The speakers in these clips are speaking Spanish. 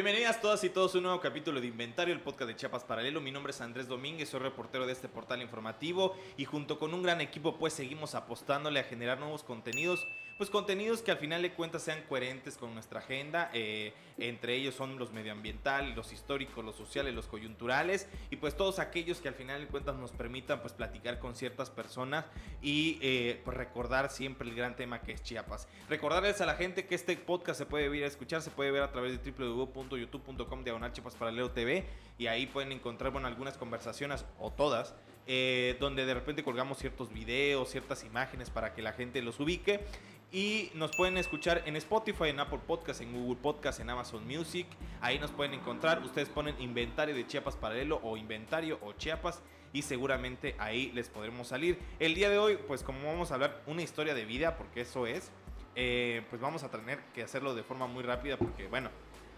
Bienvenidas todas y todos a un nuevo capítulo de Inventario, el podcast de Chiapas Paralelo. Mi nombre es Andrés Domínguez, soy reportero de este portal informativo y junto con un gran equipo pues seguimos apostándole a generar nuevos contenidos pues contenidos que al final de cuentas sean coherentes con nuestra agenda. Eh, entre ellos son los medioambientales, los históricos, los sociales, los coyunturales y pues todos aquellos que al final de cuentas nos permitan pues platicar con ciertas personas y eh, pues recordar siempre el gran tema que es Chiapas. Recordarles a la gente que este podcast se puede ver a escuchar, se puede ver a través de www.youtube.com diagonal Chiapas Paralelo TV y ahí pueden encontrar bueno, algunas conversaciones o todas eh, donde de repente colgamos ciertos videos, ciertas imágenes para que la gente los ubique. Y nos pueden escuchar en Spotify, en Apple Podcast, en Google Podcast, en Amazon Music. Ahí nos pueden encontrar. Ustedes ponen inventario de Chiapas Paralelo o inventario o Chiapas y seguramente ahí les podremos salir. El día de hoy, pues como vamos a hablar una historia de vida, porque eso es, eh, pues vamos a tener que hacerlo de forma muy rápida porque, bueno,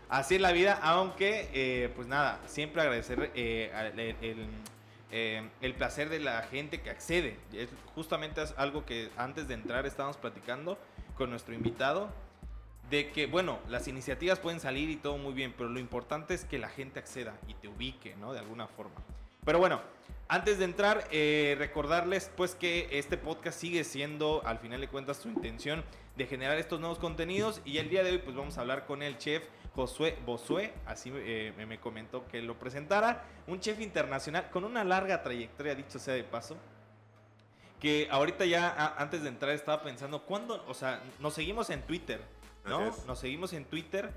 así es la vida. Aunque, eh, pues nada, siempre agradecer eh, el eh, el placer de la gente que accede. Es justamente es algo que antes de entrar estábamos platicando con nuestro invitado, de que, bueno, las iniciativas pueden salir y todo muy bien, pero lo importante es que la gente acceda y te ubique, ¿no? De alguna forma. Pero bueno, antes de entrar, eh, recordarles pues que este podcast sigue siendo, al final de cuentas, su intención de generar estos nuevos contenidos y el día de hoy pues vamos a hablar con el chef Josué Bosué, así eh, me comentó que lo presentara, un chef internacional con una larga trayectoria, dicho sea de paso, que ahorita ya antes de entrar estaba pensando, ¿cuándo? O sea, nos seguimos en Twitter, ¿no? Nos seguimos en Twitter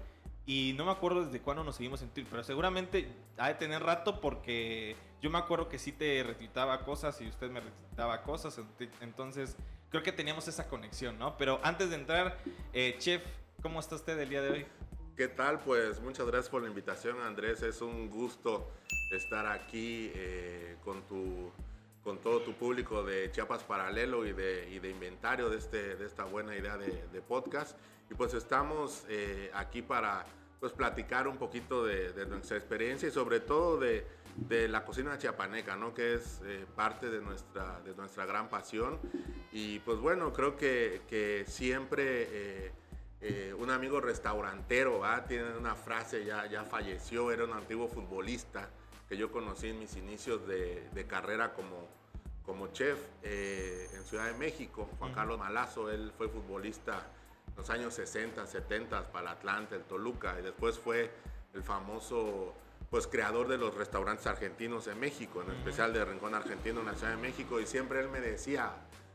y no me acuerdo desde cuándo nos seguimos en Twitter, pero seguramente ha de tener rato porque yo me acuerdo que sí te retuitaba cosas y usted me retuitaba cosas, entonces creo que teníamos esa conexión, ¿no? Pero antes de entrar, eh, chef, ¿cómo está usted el día de hoy? ¿Qué tal? Pues muchas gracias por la invitación, Andrés. Es un gusto estar aquí eh, con, tu, con todo tu público de Chiapas Paralelo y de, y de inventario de, este, de esta buena idea de, podcast. Y pues estamos eh, aquí para pues, platicar un poquito de, nuestra experiencia y sobre todo de, la cocina chiapaneca, ¿no? que es eh, parte de nuestra, de nuestra gran pasión. Y pues bueno, creo que, que siempre eh, un amigo restaurantero, tiene una frase, ya, ya falleció, era un antiguo futbolista que yo conocí en mis inicios de, carrera como, como chef eh, en Ciudad de México, Juan Carlos Malazo, él fue futbolista en los años 60, 70 para el Atlanta, el Toluca, y después fue el famoso pues creador de los restaurantes argentinos en México, en especial de Rincón Argentino en la Ciudad de México, y siempre él me decía,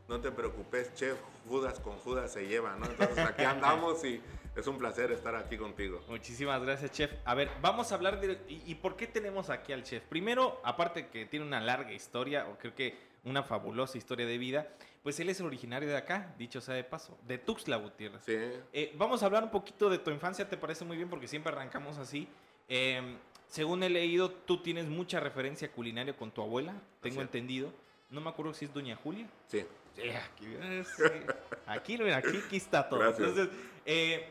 no te preocupes, chef, Judas con Judas se lleva, ¿no? Entonces aquí andamos y es un placer estar aquí contigo. Muchísimas gracias, chef. A ver, vamos a hablar de... ¿Y, por qué tenemos aquí al chef? Primero, aparte que tiene una larga historia, o creo que una fabulosa historia de vida, pues él es originario de acá, dicho sea de paso, de Tuxtla Gutiérrez. Sí. Eh, vamos a hablar un poquito de tu infancia, ¿te parece muy bien? Porque siempre arrancamos así. Em, según he leído, tú tienes mucha referencia culinaria con tu abuela, tengo entendido. No me acuerdo si es Doña Julia. Sí. Sí, aquí, aquí, aquí, está todo. Entonces, eh,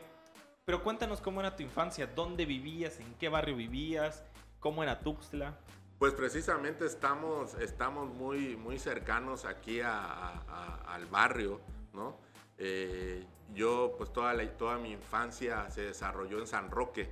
pero cuéntanos cómo era tu infancia, dónde vivías, en qué barrio vivías, cómo era Tuxtla. Pues precisamente estamos, estamos muy, muy cercanos aquí al barrio, ¿no? Eh, yo, pues toda, la, toda mi infancia se desarrolló en San Roque.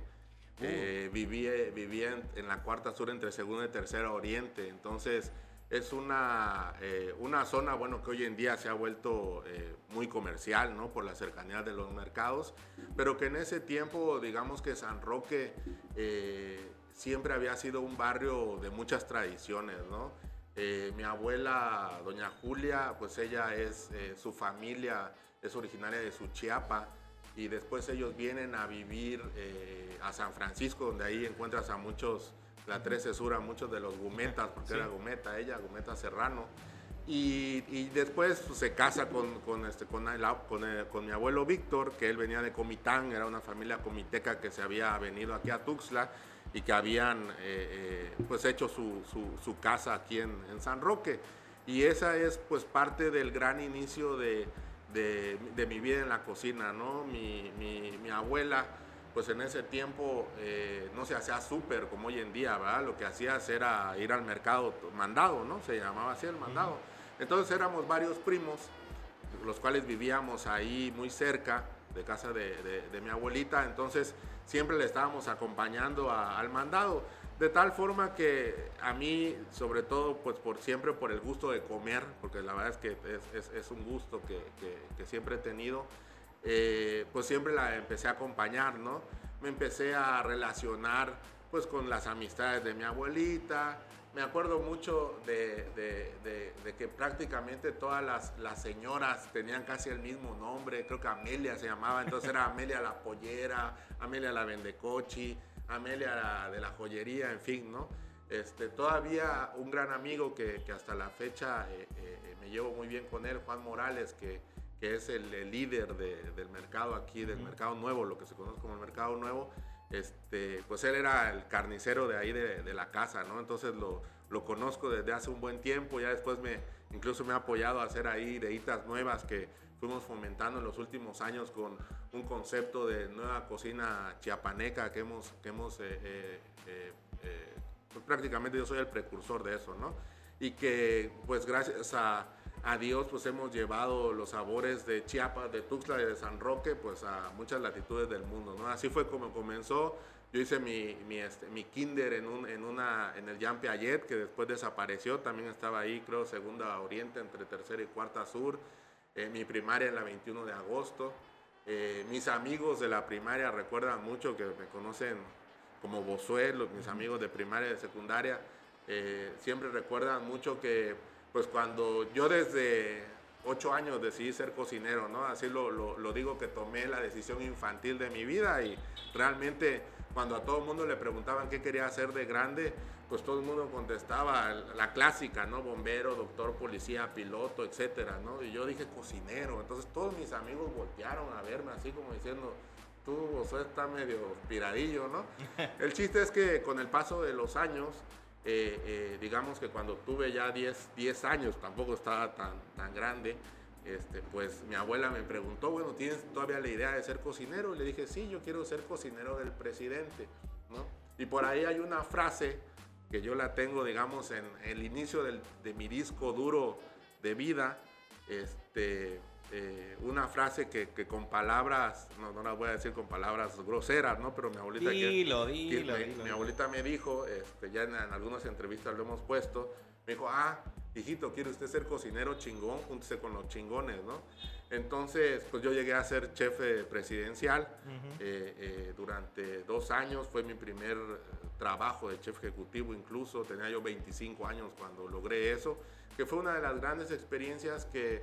Uh. Eh, vivía vivía en, la cuarta sur entre segunda y tercera oriente. Entonces, es una, eh, una zona, bueno, que hoy en día se ha vuelto eh, muy comercial, ¿no? Por la cercanía de los mercados, pero que en ese tiempo, digamos que San Roque eh, siempre había sido un barrio de muchas tradiciones, ¿no? mi abuela, doña Julia, pues ella es, su familia es originaria de Suchiapa, y después ellos vienen a vivir a San Francisco, donde ahí encuentras a muchos la 13 Sur muchos de los Gumetas, porque era Gumeta ella, Gumeta Serrano. Y, después pues, se casa con, con, este, con, con, mi abuelo Víctor, que él venía de Comitán, era una familia comiteca que se había venido aquí a Tuxtla y que habían eh, eh, pues hecho su, su, casa aquí en, en, San Roque. Y esa es pues parte del gran inicio de, de, de mi vida en la cocina, ¿no? Mi, mi, mi abuela pues en ese tiempo eh, no se hacía súper como hoy en día, ¿verdad? Lo que hacías era ir al mercado mandado, ¿no? Se llamaba así el mandado. Entonces éramos varios primos, los cuales vivíamos ahí muy cerca de casa de, mi abuelita, entonces siempre le estábamos acompañando al mandado. De tal forma que a mí, sobre todo, pues por siempre por el gusto de comer, porque la verdad es que es, un gusto que, siempre he tenido, eh, pues siempre la empecé a acompañar, ¿no? Me empecé a relacionar pues con las amistades de mi abuelita. Me acuerdo mucho de, que prácticamente todas las, las, señoras tenían casi el mismo nombre, creo que Amelia se llamaba, entonces era Amelia la pollera, Amelia la vendecochi, Amelia de la joyería, en fin, ¿no? Este, todavía un gran amigo que, hasta la fecha eh, eh, me llevo muy bien con él, Juan Morales, que, que es el, líder del mercado aquí, del mercado nuevo, lo que se conoce como el mercado nuevo. Este, pues él era el carnicero de ahí de, la casa, ¿no? Entonces lo, lo, conozco desde hace un buen tiempo, ya después me, incluso me ha apoyado a hacer ahí ideitas nuevas que fuimos fomentando en los últimos años con un concepto de nueva cocina chiapaneca que hemos, que hemos eh, eh, eh, pues prácticamente yo soy el precursor de eso, ¿no? Y que pues gracias a, a, Dios pues hemos llevado los sabores de Chiapas, de Tuxtla y de San Roque pues a muchas latitudes del mundo, ¿no? Así fue como comenzó. Yo hice mi, mi, este, kinder en, un, en, una, en el Jean Piaget, que después desapareció. También estaba ahí, creo, segunda oriente, entre tercera y cuarta sur. mi primaria en la 21 de agosto. Eh, mis amigos de la primaria recuerdan mucho que me conocen como Bosué, mis amigos de primaria y de secundaria, eh, siempre recuerdan mucho que pues cuando yo desde ocho años decidí ser cocinero, ¿no? Así lo, lo, digo que tomé la decisión infantil de mi vida y realmente cuando a todo el mundo le preguntaban qué quería hacer de grande, pues todo el mundo contestaba la clásica, ¿no? Bombero, doctor, policía, piloto, etcétera, ¿no? Y yo dije cocinero. Entonces todos mis amigos voltearon a verme así como diciendo, tú, vos está medio piradillo, ¿no? el chiste es que con el paso de los años, eh, eh, digamos que cuando tuve ya 10, 10 años, tampoco estaba tan, tan grande, este, pues mi abuela me preguntó, bueno, ¿tienes todavía la idea de ser cocinero? Y le dije, sí, yo quiero ser cocinero del presidente, ¿no? Y por ahí hay una frase que yo la tengo, digamos, en el inicio de mi disco duro de vida, este, eh, una frase que, con palabras, no, no la voy a decir con palabras groseras, ¿no? Pero mi abuelita, mi, abuelita me dijo, este, ya en, algunas entrevistas lo hemos puesto, me dijo, ah, hijito, ¿quiere usted ser cocinero chingón? Júntese con los chingones, ¿no? Entonces, pues yo llegué a ser jefe presidencial eh, eh, durante dos años, fue mi primer trabajo de chef ejecutivo incluso, tenía yo 25 años cuando logré eso, que fue una de las grandes experiencias que,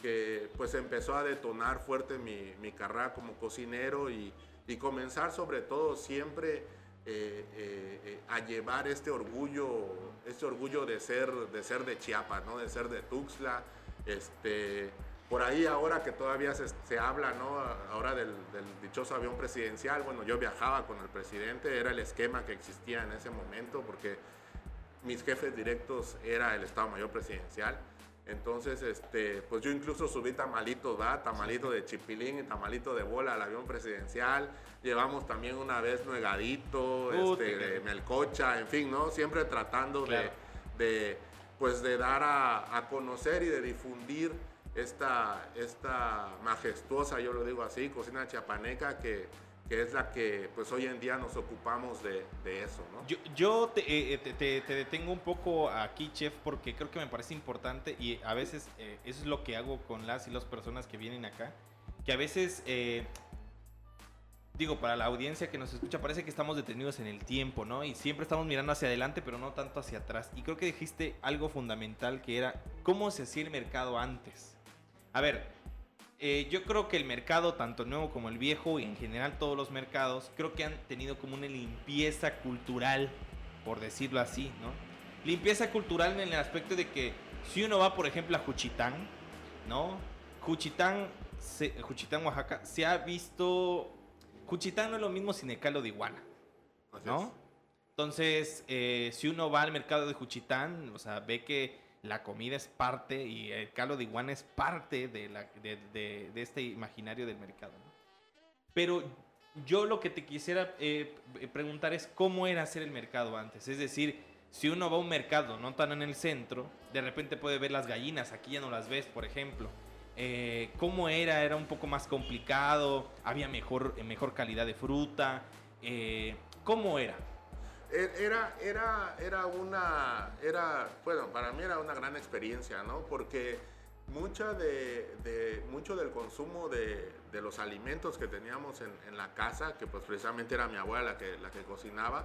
que pues empezó a detonar fuerte mi, mi carrera como cocinero y, y, comenzar sobre todo siempre eh, eh, eh, a llevar este orgullo, este orgullo de ser de, ser de Chiapas, ¿no? de ser de Tuxtla, este, por ahí ahora que todavía se, se habla, ¿no? Ahora del, del, dichoso avión presidencial, bueno, yo viajaba con el presidente, era el esquema que existía en ese momento, porque mis jefes directos era el Estado Mayor Presidencial. Entonces, este, pues yo incluso subí tamalitos, ¿verdad? Tamalito de chipilín y tamalito de bola al avión presidencial. Llevamos también una vez nuegadito, este, melcocha, en fin, ¿no? Siempre tratando de, de, pues de dar a, a conocer y de difundir esta, esta majestuosa, yo lo digo así, cocina chiapaneca que, que es la que pues hoy en día nos ocupamos de, de eso, ¿no? Yo, yo te, eh, te, te, detengo un poco aquí, chef, porque creo que me parece importante y a veces eh, eso es lo que hago con las y las personas que vienen acá, que a veces... Eh, digo, para la audiencia que nos escucha, parece que estamos detenidos en el tiempo, ¿no? Y siempre estamos mirando hacia adelante, pero no tanto hacia atrás. Y creo que dijiste algo fundamental que era cómo se hacía el mercado antes. A ver, eh, yo creo que el mercado, tanto el nuevo como el viejo, y en general todos los mercados, creo que han tenido como una limpieza cultural, por decirlo así, ¿no? Limpieza cultural en el aspecto de que si uno va, por ejemplo, a Juchitán, ¿no? Juchitán, Juchitán, Oaxaca, se ha visto... Juchitán no es lo mismo sin el caldo de iguana, ¿no? Entonces, eh, si uno va al mercado de Juchitán, o sea, ve que la comida es parte y el caldo de iguana es parte de, este imaginario del mercado. Pero yo lo que te quisiera eh, preguntar es cómo era hacer el mercado antes. Es decir, si uno va a un mercado no tan en el centro, de repente puede ver las gallinas, aquí ya no las ves, por ejemplo. Eh, ¿Cómo era? ¿Era un poco más complicado? ¿Había mejor, mejor calidad de fruta? Eh, ¿Cómo era? E, era, era, era una, era, bueno, para mí era una gran experiencia, ¿no? Porque mucha de, mucho del consumo de, los alimentos que teníamos en, la casa, que pues precisamente era mi abuela la que, la que cocinaba,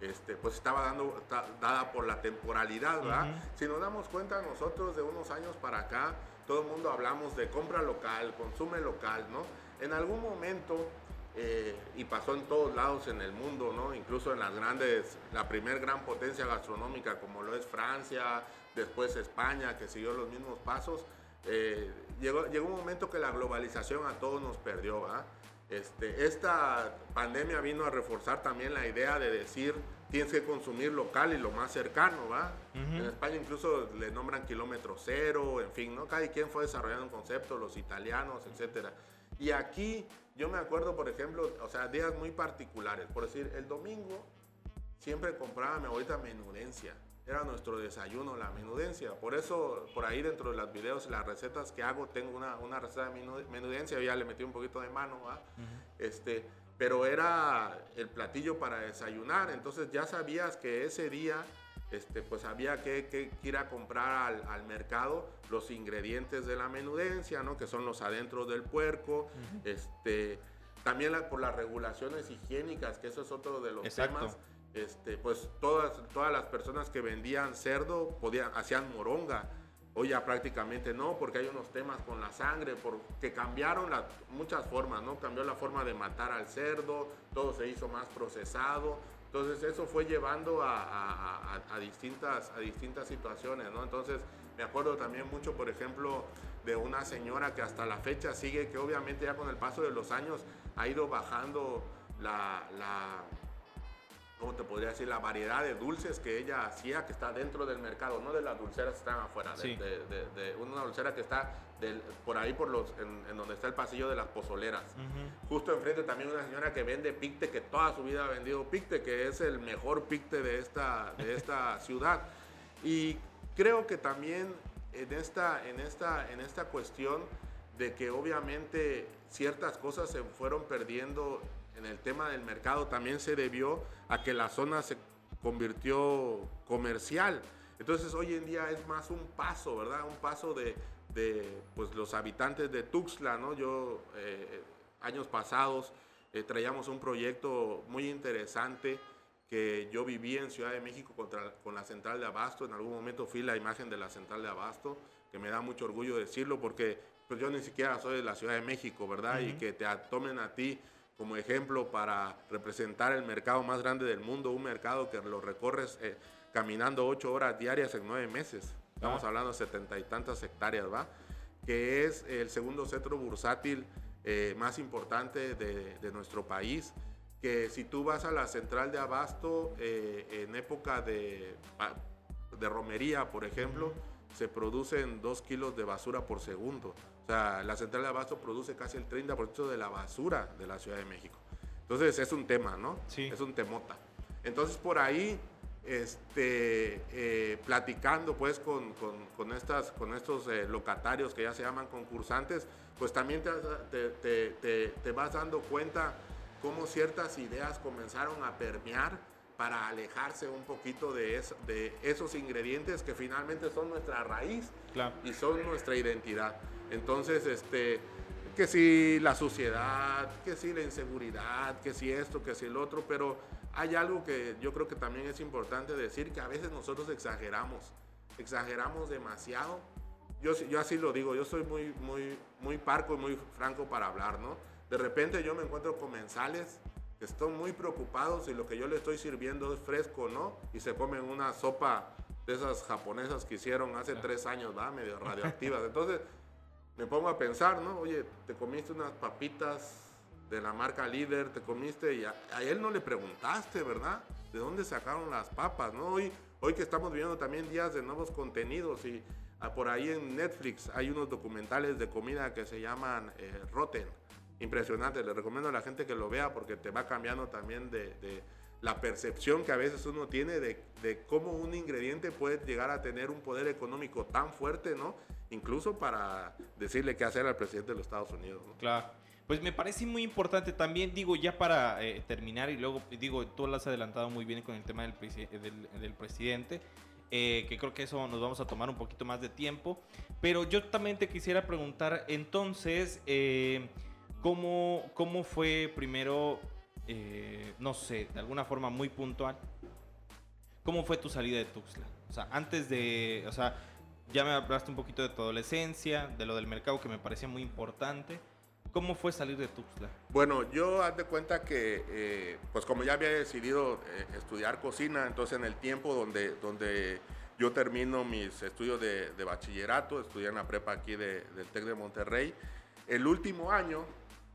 este, pues estaba dando, dada por la temporalidad, ¿verdad? Si nos damos cuenta nosotros de unos años para acá, todo el mundo hablamos de compra local, consume local, ¿no? En algún momento, eh, y pasó en todos lados en el mundo, ¿no? Incluso en las grandes, la primer gran potencia gastronómica como lo es Francia, después España, que siguió los mismos pasos, eh, llegó, llegó un momento que la globalización a todos nos perdió, ¿verdad? Este, esta pandemia vino a reforzar también la idea de decir tienes que consumir local y lo más cercano, ¿va? En España incluso le nombran kilómetro cero, en fin, ¿no? Cada quien fue desarrollando un concepto, los italianos, etcétera. Y aquí yo me acuerdo, por ejemplo, o sea, días muy particulares. Por decir, el domingo siempre compraba mi abuelita menudencia era nuestro desayuno, la menudencia. Por eso, por ahí dentro de los videos, las recetas que hago, tengo una, una receta de menudencia, ya le metí un poquito de mano, este, pero era el platillo para desayunar, entonces ya sabías que ese día este, pues había que, ir a comprar al, mercado los ingredientes de la menudencia, ¿no? que son los adentros del puerco, este, también por las regulaciones higiénicas, que eso es otro de los temas este, pues todas, todas las personas que vendían cerdo podían, hacían moronga. Hoy ya prácticamente no, porque hay unos temas con la sangre, porque cambiaron muchas formas, ¿no? Cambió la forma de matar al cerdo, todo se hizo más procesado. Entonces eso fue llevando a, distintas, a distintas situaciones, ¿no? Entonces me acuerdo también mucho, por ejemplo, de una señora que hasta la fecha sigue, que obviamente ya con el paso de los años ha ido bajando la ¿cómo te podría decir? La variedad de dulces que ella hacía, que está dentro del mercado, no de las dulceras que están afuera, de, una dulcera que está por ahí, por los, en, donde está el pasillo de las pozoleras. Justo enfrente también una señora que vende picte, que toda su vida ha vendido picte, que es el mejor picte de esta, de esta ciudad. Y creo que también en esta, en, esta, en esta cuestión de que obviamente ciertas cosas se fueron perdiendo en el tema del mercado también se debió a que la zona se convirtió comercial. Entonces hoy en día es más un paso, ¿verdad? Un paso de, pues, los habitantes de Tuxtla, ¿no? Yo, eh, años pasados, eh, traíamos un proyecto muy interesante que yo viví en Ciudad de México contra, con la central de Abasto. En algún momento fui la imagen de la central de Abasto, que me da mucho orgullo decirlo porque pues, yo ni siquiera soy de la Ciudad de México, ¿verdad? Y que te tomen a ti como ejemplo para representar el mercado más grande del mundo, un mercado que lo recorres eh, caminando ocho horas diarias en nueve meses. Estamos ah. hablando de setenta y tantas hectáreas, ¿va? Que es el segundo centro bursátil eh, más importante de, nuestro país. Que si tú vas a la central de Abasto eh, en época de, de romería, por ejemplo, se producen dos kilos de basura por segundo. O sea, la central de abasto produce casi el 30% de la basura de la Ciudad de México. Entonces es un tema, ¿no? Sí. Es un temota. Entonces por ahí, este, eh, platicando pues con, con, estas, con estos eh, locatarios que ya se llaman concursantes, pues también te, te, te, vas dando cuenta cómo ciertas ideas comenzaron a permear para alejarse un poquito de, de esos ingredientes que finalmente son nuestra raíz y son nuestra identidad. Entonces, este, que si la suciedad, que si la inseguridad, que si esto, que si el otro, pero hay algo que yo creo que también es importante decir, que a veces nosotros exageramos, exageramos demasiado. Yo, yo así lo digo, yo soy muy, muy, muy parco y muy franco para hablar, ¿no? De repente yo me encuentro comensales que están muy preocupados si lo que yo le estoy sirviendo es fresco, ¿no? Y se comen una sopa de esas japonesas que hicieron hace tres años, ¿va? Medio radioactivas. Entonces, me pongo a pensar, ¿no? Oye, te comiste unas papitas de la marca líder, te comiste y a, él no le preguntaste, ¿verdad? ¿De dónde sacaron las papas, no? Hoy, hoy que estamos viviendo también días de nuevos contenidos y ah, por ahí en Netflix hay unos documentales de comida que se llaman eh, Rotten. Impresionante, le recomiendo a la gente que lo vea porque te va cambiando también de, la percepción que a veces uno tiene de, de, cómo un ingrediente puede llegar a tener un poder económico tan fuerte, ¿no? Incluso para decirle qué hacer al presidente de los Estados Unidos. Claro. Pues me parece muy importante también, digo, ya para eh, terminar y luego, digo, tú lo has adelantado muy bien con el tema del, del, presidente, eh, que creo que eso nos vamos a tomar un poquito más de tiempo, pero yo también te quisiera preguntar entonces, eh, ¿cómo, ¿cómo fue primero, no sé, de alguna forma muy puntual, cómo fue tu salida de Tuxtla? O sea, antes de, o sea, ya me hablaste un poquito de tu adolescencia, de lo del mercado que me parecía muy importante. ¿Cómo fue salir de Tuxtla? Bueno, yo haz de cuenta que, eh, pues como ya había decidido eh, estudiar cocina, entonces en el tiempo donde, donde yo termino mis estudios de, bachillerato, estudié en la prepa aquí del TEC de Monterrey, el último año,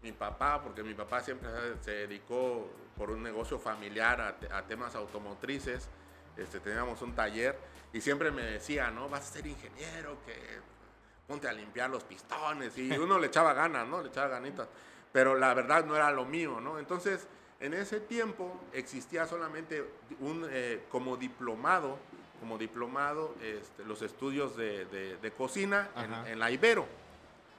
mi papá, porque mi papá siempre se dedicó por un negocio familiar a, temas automotrices, este, teníamos un taller y siempre me decía, ¿no? Vas a ser ingeniero, que ponte a limpiar los pistones. Y uno le echaba ganas, ¿no? Le echaba ganitas. Pero la verdad no era lo mío, ¿no? Entonces, en ese tiempo existía solamente un, eh, como diplomado, como diplomado, este, los estudios de, de, cocina en, la Ibero.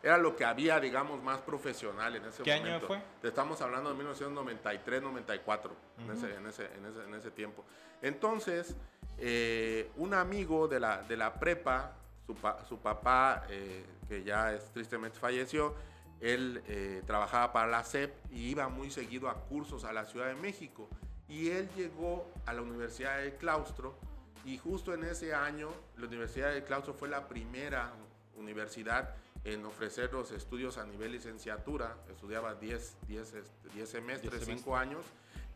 Era lo que había, digamos, más profesional en ese momento. ¿Qué año fue? Estamos hablando de 1993, 94, en, ese, en, ese, en, ese, tiempo. Entonces, eh, un amigo de la, de la prepa su, papá, eh, que ya es, tristemente falleció, él eh, trabajaba para la SEP y iba muy seguido a cursos a la Ciudad de México. Y él llegó a la Universidad del Claustro y justo en ese año la Universidad del Claustro fue la primera universidad en ofrecer los estudios a nivel licenciatura. Estudiaba 10, 10, 10 semestres, 5 años.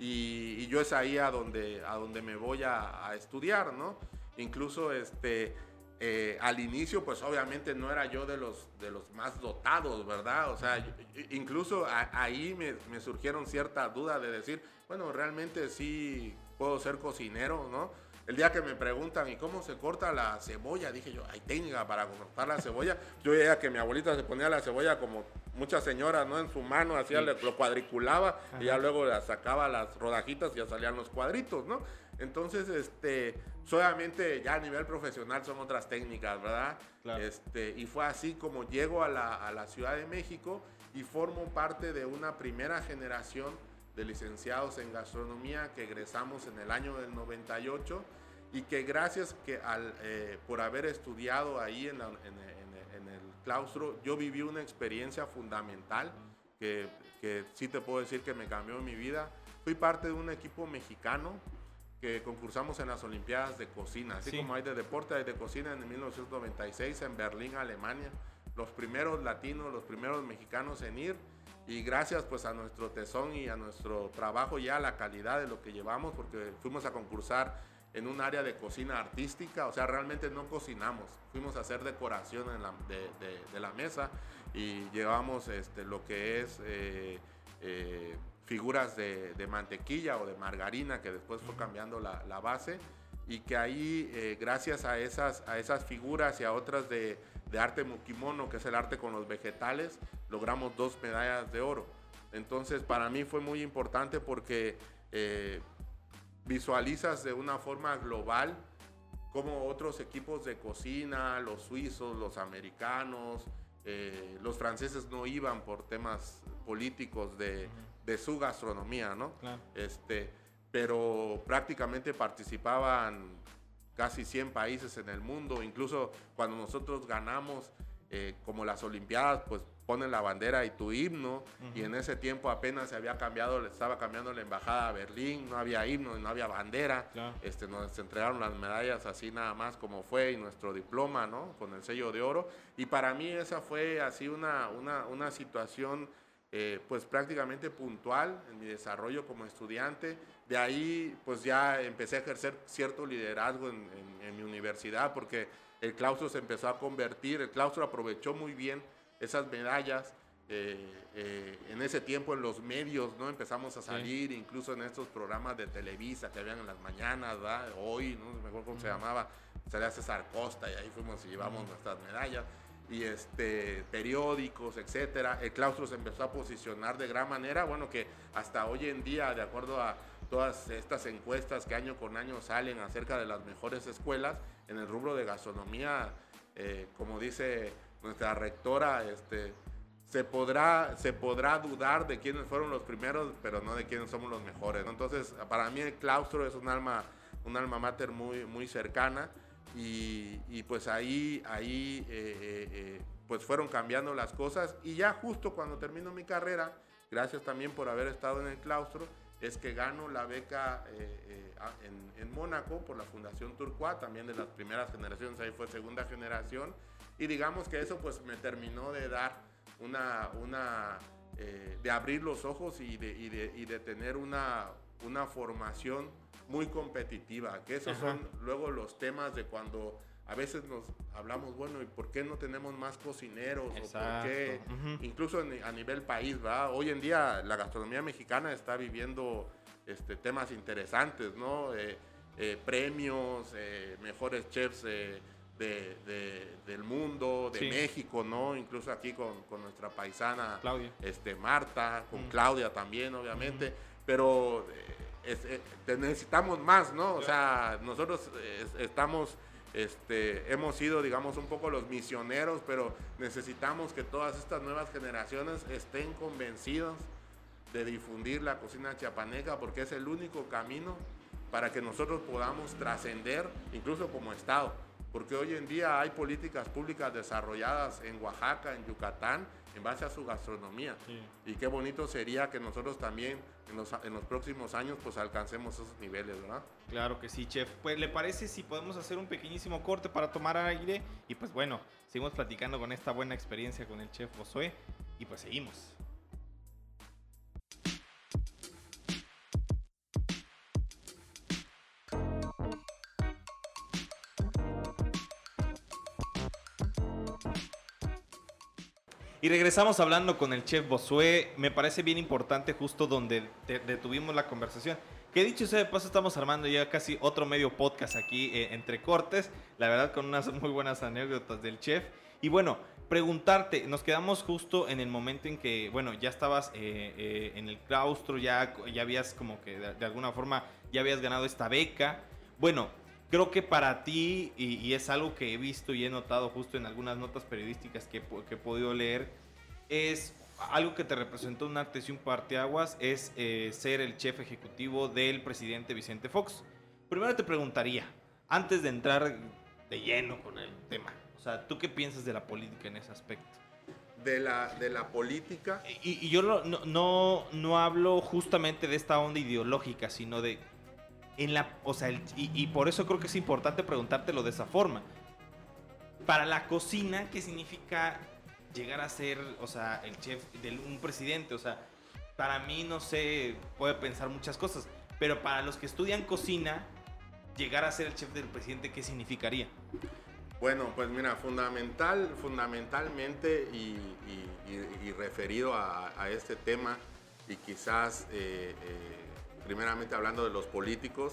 Y, yo es ahí a donde, a donde me voy a, estudiar, ¿no? Incluso este, eh, al inicio, pues obviamente no era yo de los, de los más dotados, ¿verdad? O sea, incluso ahí me, me, surgieron cierta duda de decir, bueno, realmente sí puedo ser cocinero, ¿no? El día que me preguntan, ¿y cómo se corta la cebolla? Dije yo, hay técnica para cortar la cebolla. Yo veía que mi abuelita se ponía la cebolla como muchas señoras, ¿no? En su mano, hacía, lo cuadriculaba y ya luego sacaba las rodajitas y ya salían los cuadritos, ¿no? Entonces, este, solamente ya a nivel profesional son otras técnicas, ¿verdad? Este, y fue así como llego a la, a la Ciudad de México y formo parte de una primera generación de licenciados en gastronomía que egresamos en el año del 98 y que gracias que al, eh, por haber estudiado ahí en, en, el claustro, yo viví una experiencia fundamental que, que sí te puedo decir que me cambió mi vida. Fui parte de un equipo mexicano que concursamos en las Olimpiadas de Cocina, así como hay de deporte, hay de cocina en 1996 en Berlín, Alemania. Los primeros latinos, los primeros mexicanos en ir y gracias pues a nuestro tesón y a nuestro trabajo ya, la calidad de lo que llevamos, porque fuimos a concursar en un área de cocina artística, o sea, realmente no cocinamos, fuimos a hacer decoración en la, de, la mesa y llevamos este, lo que es... Eh, eh, figuras de, mantequilla o de margarina que después fue cambiando la, base y que ahí eh, gracias a esas, a esas figuras y a otras de, arte mukimono, que es el arte con los vegetales, logramos dos medallas de oro. Entonces para mí fue muy importante porque eh, visualizas de una forma global como otros equipos de cocina, los suizos, los americanos, eh, los franceses no iban por temas políticos de, de su gastronomía, ¿no? Este, pero prácticamente participaban casi 100 países en el mundo, incluso cuando nosotros ganamos eh, como las Olimpiadas, pues ponen la bandera y tu himno, y en ese tiempo apenas se había cambiado, estaba cambiando la embajada a Berlín, no había himno, no había bandera, este, nos entregaron las medallas así nada más como fue y nuestro diploma, ¿no? Con el sello de oro, y para mí esa fue así una, una, una situación eh, pues prácticamente puntual en mi desarrollo como estudiante. De ahí pues ya empecé a ejercer cierto liderazgo en, mi universidad porque el claustro se empezó a convertir, el claustro aprovechó muy bien esas medallas. Eh, eh, en ese tiempo en los medios, ¿no? Empezamos a salir, incluso en estos programas de Televisa que habían en las mañanas, Hoy, ¿no? Mejor cómo se llamaba, salía César Costa y ahí fuimos y llevamos nuestras medallas y este, periódicos, etcétera. El claustro se empezó a posicionar de gran manera, bueno, que hasta hoy en día, de acuerdo a todas estas encuestas que año con año salen acerca de las mejores escuelas, en el rubro de gastronomía, eh, como dice nuestra rectora, este, se podrá, se podrá dudar de quiénes fueron los primeros, pero no de quiénes somos los mejores. Entonces, para mí el claustro es un alma, un alma mater muy, muy cercana y, pues ahí, ahí eh, eh, eh, pues fueron cambiando las cosas. Y ya justo cuando termino mi carrera, gracias también por haber estado en el claustro, es que gano la beca en, en, Mónaco por la Fundación Turquoise, también de las primeras generaciones, ahí fue segunda generación, y digamos que eso pues me terminó de dar una, una de abrir los ojos y de, de tener una, una formación muy competitiva, que esos son luego los temas de cuando a veces nos hablamos, bueno, ¿y por qué no tenemos más cocineros? ¿O por qué? Incluso a nivel país, ¿verdad? Hoy en día la gastronomía mexicana está viviendo este, temas interesantes, ¿no? Eh, eh, premios, eh, mejores chefs de, del mundo, de México, ¿no? Incluso aquí con, con nuestra paisana Claudia. Este, Marta, con Claudia también, obviamente. Pero eh, necesitamos más, ¿no? O sea, nosotros estamos, este, hemos sido, digamos, un poco los misioneros, pero necesitamos que todas estas nuevas generaciones estén convencidos de difundir la cocina chiapaneca, porque es el único camino para que nosotros podamos trascender, incluso como Estado. Porque hoy en día hay políticas públicas desarrolladas en Oaxaca, en Yucatán, en base a su gastronomía. Y qué bonito sería que nosotros también en los, en los, próximos años pues alcancemos esos niveles, ¿verdad? Claro que sí, chef. Pues le parece si podemos hacer un pequeñísimo corte para tomar aire y pues bueno, seguimos platicando con esta buena experiencia con el chef Josué y pues seguimos. Y regresamos hablando con el chef Bosué. Me parece bien importante justo donde detuvimos la conversación. Que dicho sea de paso, estamos armando ya casi otro medio podcast aquí eh, entre cortes. La verdad, con unas muy buenas anécdotas del chef. Y bueno, preguntarte, nos quedamos justo en el momento en que, bueno, ya estabas eh, eh, en el claustro, ya, ya habías como que de, alguna forma ya habías ganado esta beca. Bueno, creo que para ti, y, es algo que he visto y he notado justo en algunas notas periodísticas que, he podido leer, es algo que te representó un antes y un parteaguas, es eh, ser el chef ejecutivo del presidente Vicente Fox. Primero te preguntaría, antes de entrar de lleno con el tema, o sea, ¿tú qué piensas de la política en ese aspecto? De la, de la política. Y, yo no, no, no hablo justamente de esta onda ideológica, sino de en la, o sea, y, por eso creo que es importante preguntártelo de esa forma. Para la cocina, ¿qué significa llegar a ser, o sea, el chef de un presidente? O sea, para mí, no sé, puede pensar muchas cosas, pero para los que estudian cocina, llegar a ser el chef del presidente, ¿qué significaría? Bueno, pues mira, fundamental, fundamentalmente y, referido a, este tema, y quizás eh, eh, primeramente hablando de los políticos.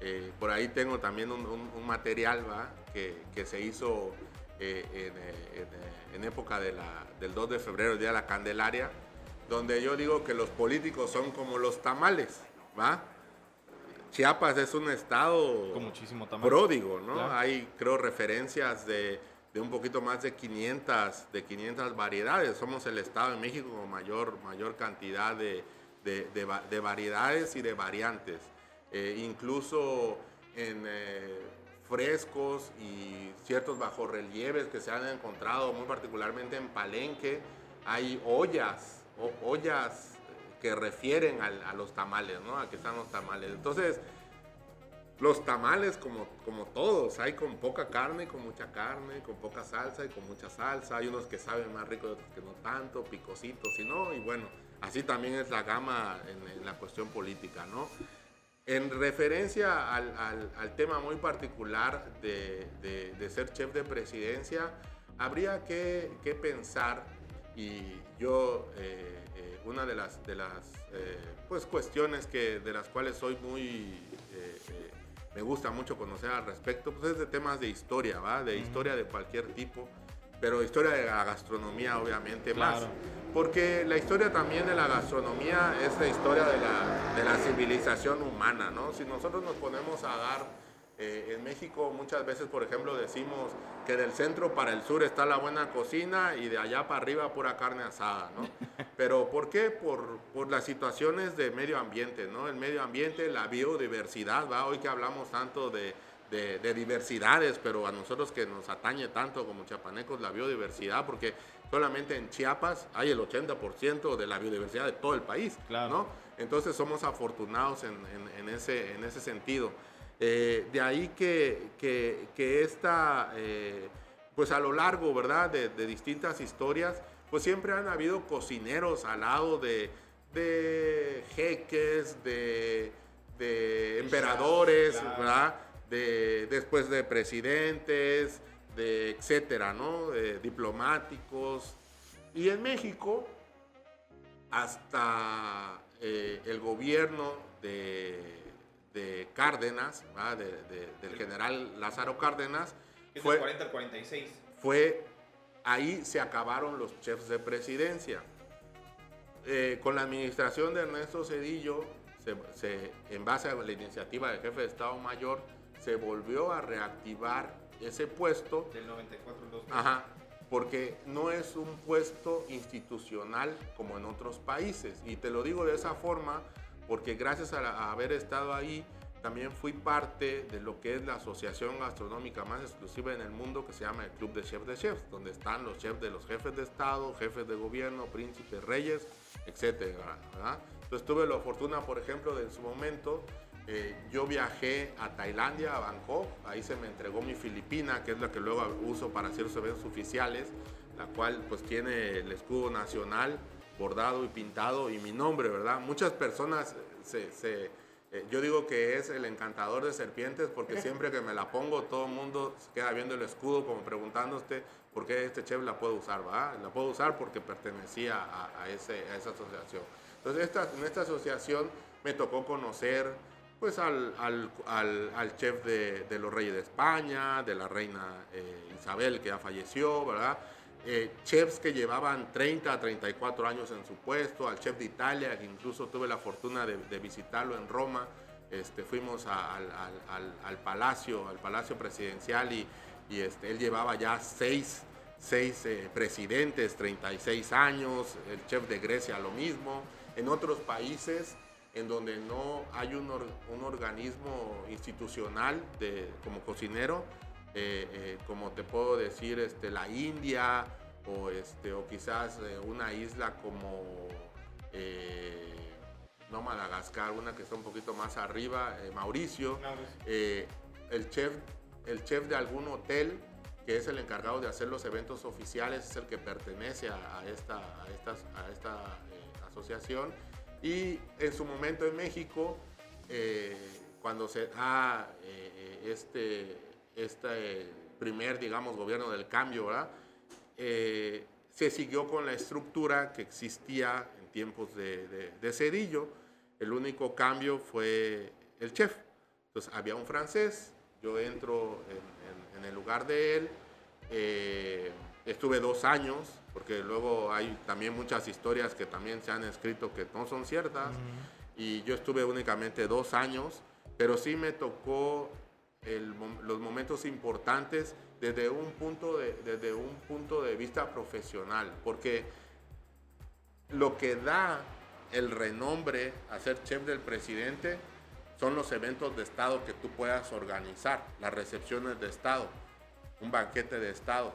Eh, por ahí tengo también un, material ¿va? Que, que, se hizo eh, eh, en, época de la, del 2 de febrero, el Día de la Candelaria, donde yo digo que los políticos son como los tamales. ¿va? Chiapas es un estado Con muchísimo pródigo, ¿no? Hay, creo, referencias de, de, un poquito más de 500, de 500 variedades. Somos el estado de México con mayor, mayor cantidad de, de, variedades y de variantes. Eh, incluso en eh, frescos y ciertos bajorrelieves que se han encontrado, muy particularmente en Palenque, hay ollas, ollas que refieren a, los tamales, ¿no? A que están los tamales. Entonces, los tamales, como, como todos, hay con poca carne, con mucha carne, con poca salsa y con mucha salsa. Hay unos que saben más ricos, otros que no tanto, picositos y no. Y bueno, Así también es la gama en, la cuestión política, ¿no? En referencia al, tema muy particular de, ser chef de presidencia, habría que, pensar, y yo, eh, eh, una de las, de las eh, pues cuestiones que, de las cuales soy muy, me gusta mucho conocer al respecto, pues es de temas de historia, ¿va? De historia de cualquier tipo pero historia de la gastronomía obviamente más. Porque la historia también de la gastronomía es la historia de la, de la civilización humana, ¿no? Si nosotros nos ponemos a dar Eh, en México muchas veces, por ejemplo, decimos que del centro para el sur está la buena cocina y de allá para arriba pura carne asada, ¿no? Pero ¿por qué? Por, por las situaciones de medio ambiente, ¿no? El medio ambiente, la biodiversidad, ¿va? Hoy que hablamos tanto de, de, de, diversidades, pero a nosotros que nos atañe tanto como chiapanecos la biodiversidad, porque solamente en Chiapas hay el 80% de la biodiversidad de todo el país, claro. ¿no? Entonces somos afortunados en, en, en ese, en ese sentido. Eh, de ahí que, que, que esta, eh, pues a lo largo, ¿verdad? De, de, distintas historias, pues siempre han habido cocineros al lado de, de jeques, de, de emperadores. ¿verdad? De, después de presidentes, de etcétera, ¿no? De diplomáticos. Y en México, hasta eh, el gobierno de de Cárdenas, de, de, del general Lázaro Cárdenas. Es fue, del 40 al 46. Fue, ahí se acabaron los chefs de presidencia. Eh, con la administración de Ernesto Cedillo, se, se, en base a la iniciativa del jefe de Estado Mayor, se volvió a reactivar ese puesto. Del 94 al 2000. Ajá, porque no es un puesto institucional como en otros países. Y te lo digo de esa forma porque gracias a, a, haber estado ahí, también fui parte de lo que es la asociación gastronómica más exclusiva en el mundo que se llama el Club de Chefs de Chefs, donde están los chefs de los jefes de Estado, jefes de gobierno, príncipes, reyes, etc. Entonces tuve la fortuna, por ejemplo, de en su momento, eh, yo viajé a Tailandia, a Bangkok, ahí se me entregó mi Filipina, que es la que luego uso para hacer eventos oficiales, la cual pues tiene el escudo nacional, bordado y pintado y mi nombre, ¿verdad? Muchas personas se, se eh, yo digo que es el encantador de serpientes porque siempre que me la pongo todo el mundo se queda viendo el escudo como preguntándose por qué este chef la puede usar, ¿verdad? La puedo usar porque pertenecía a, a, ese, a esa asociación. Entonces esta, en esta asociación me tocó conocer pues al, al, al, al chef de, de, los reyes de España, de la reina eh, Isabel que ya falleció, ¿verdad? eh, chefs que llevaban 30 a 34 años en su puesto, al chef de Italia, que incluso tuve la fortuna de, de visitarlo en Roma. Este, fuimos a, al, al, al, palacio, al palacio presidencial y, y este, él llevaba ya seis, seis eh, presidentes, 36 años, el chef de Grecia lo mismo. En otros países en donde no hay un, or, un organismo institucional de, como cocinero, eh, eh, como te puedo decir, este, la India o, este, o quizás eh, una isla como, no Madagascar, una que está un poquito más arriba, Mauricio, el, chef, el chef de algún hotel que es el encargado de hacer los eventos oficiales, es el que pertenece a, a esta, a estas, a esta asociación. Y en su momento en México, cuando se da este este primer, digamos, gobierno del cambio. Eh, se siguió con la estructura que existía en tiempos de, de, de, Cedillo. El único cambio fue el chef. Entonces había un francés, yo entro en, en, en el lugar de él, eh, estuve dos años, porque luego hay también muchas historias que también se han escrito que no son ciertas, uh -huh. y yo estuve únicamente dos años, pero sí me tocó el, los momentos importantes desde un, punto de, desde un punto de vista profesional, porque lo que da el renombre a ser chef del presidente son los eventos de Estado que tú puedas organizar, las recepciones de Estado, un banquete de Estado.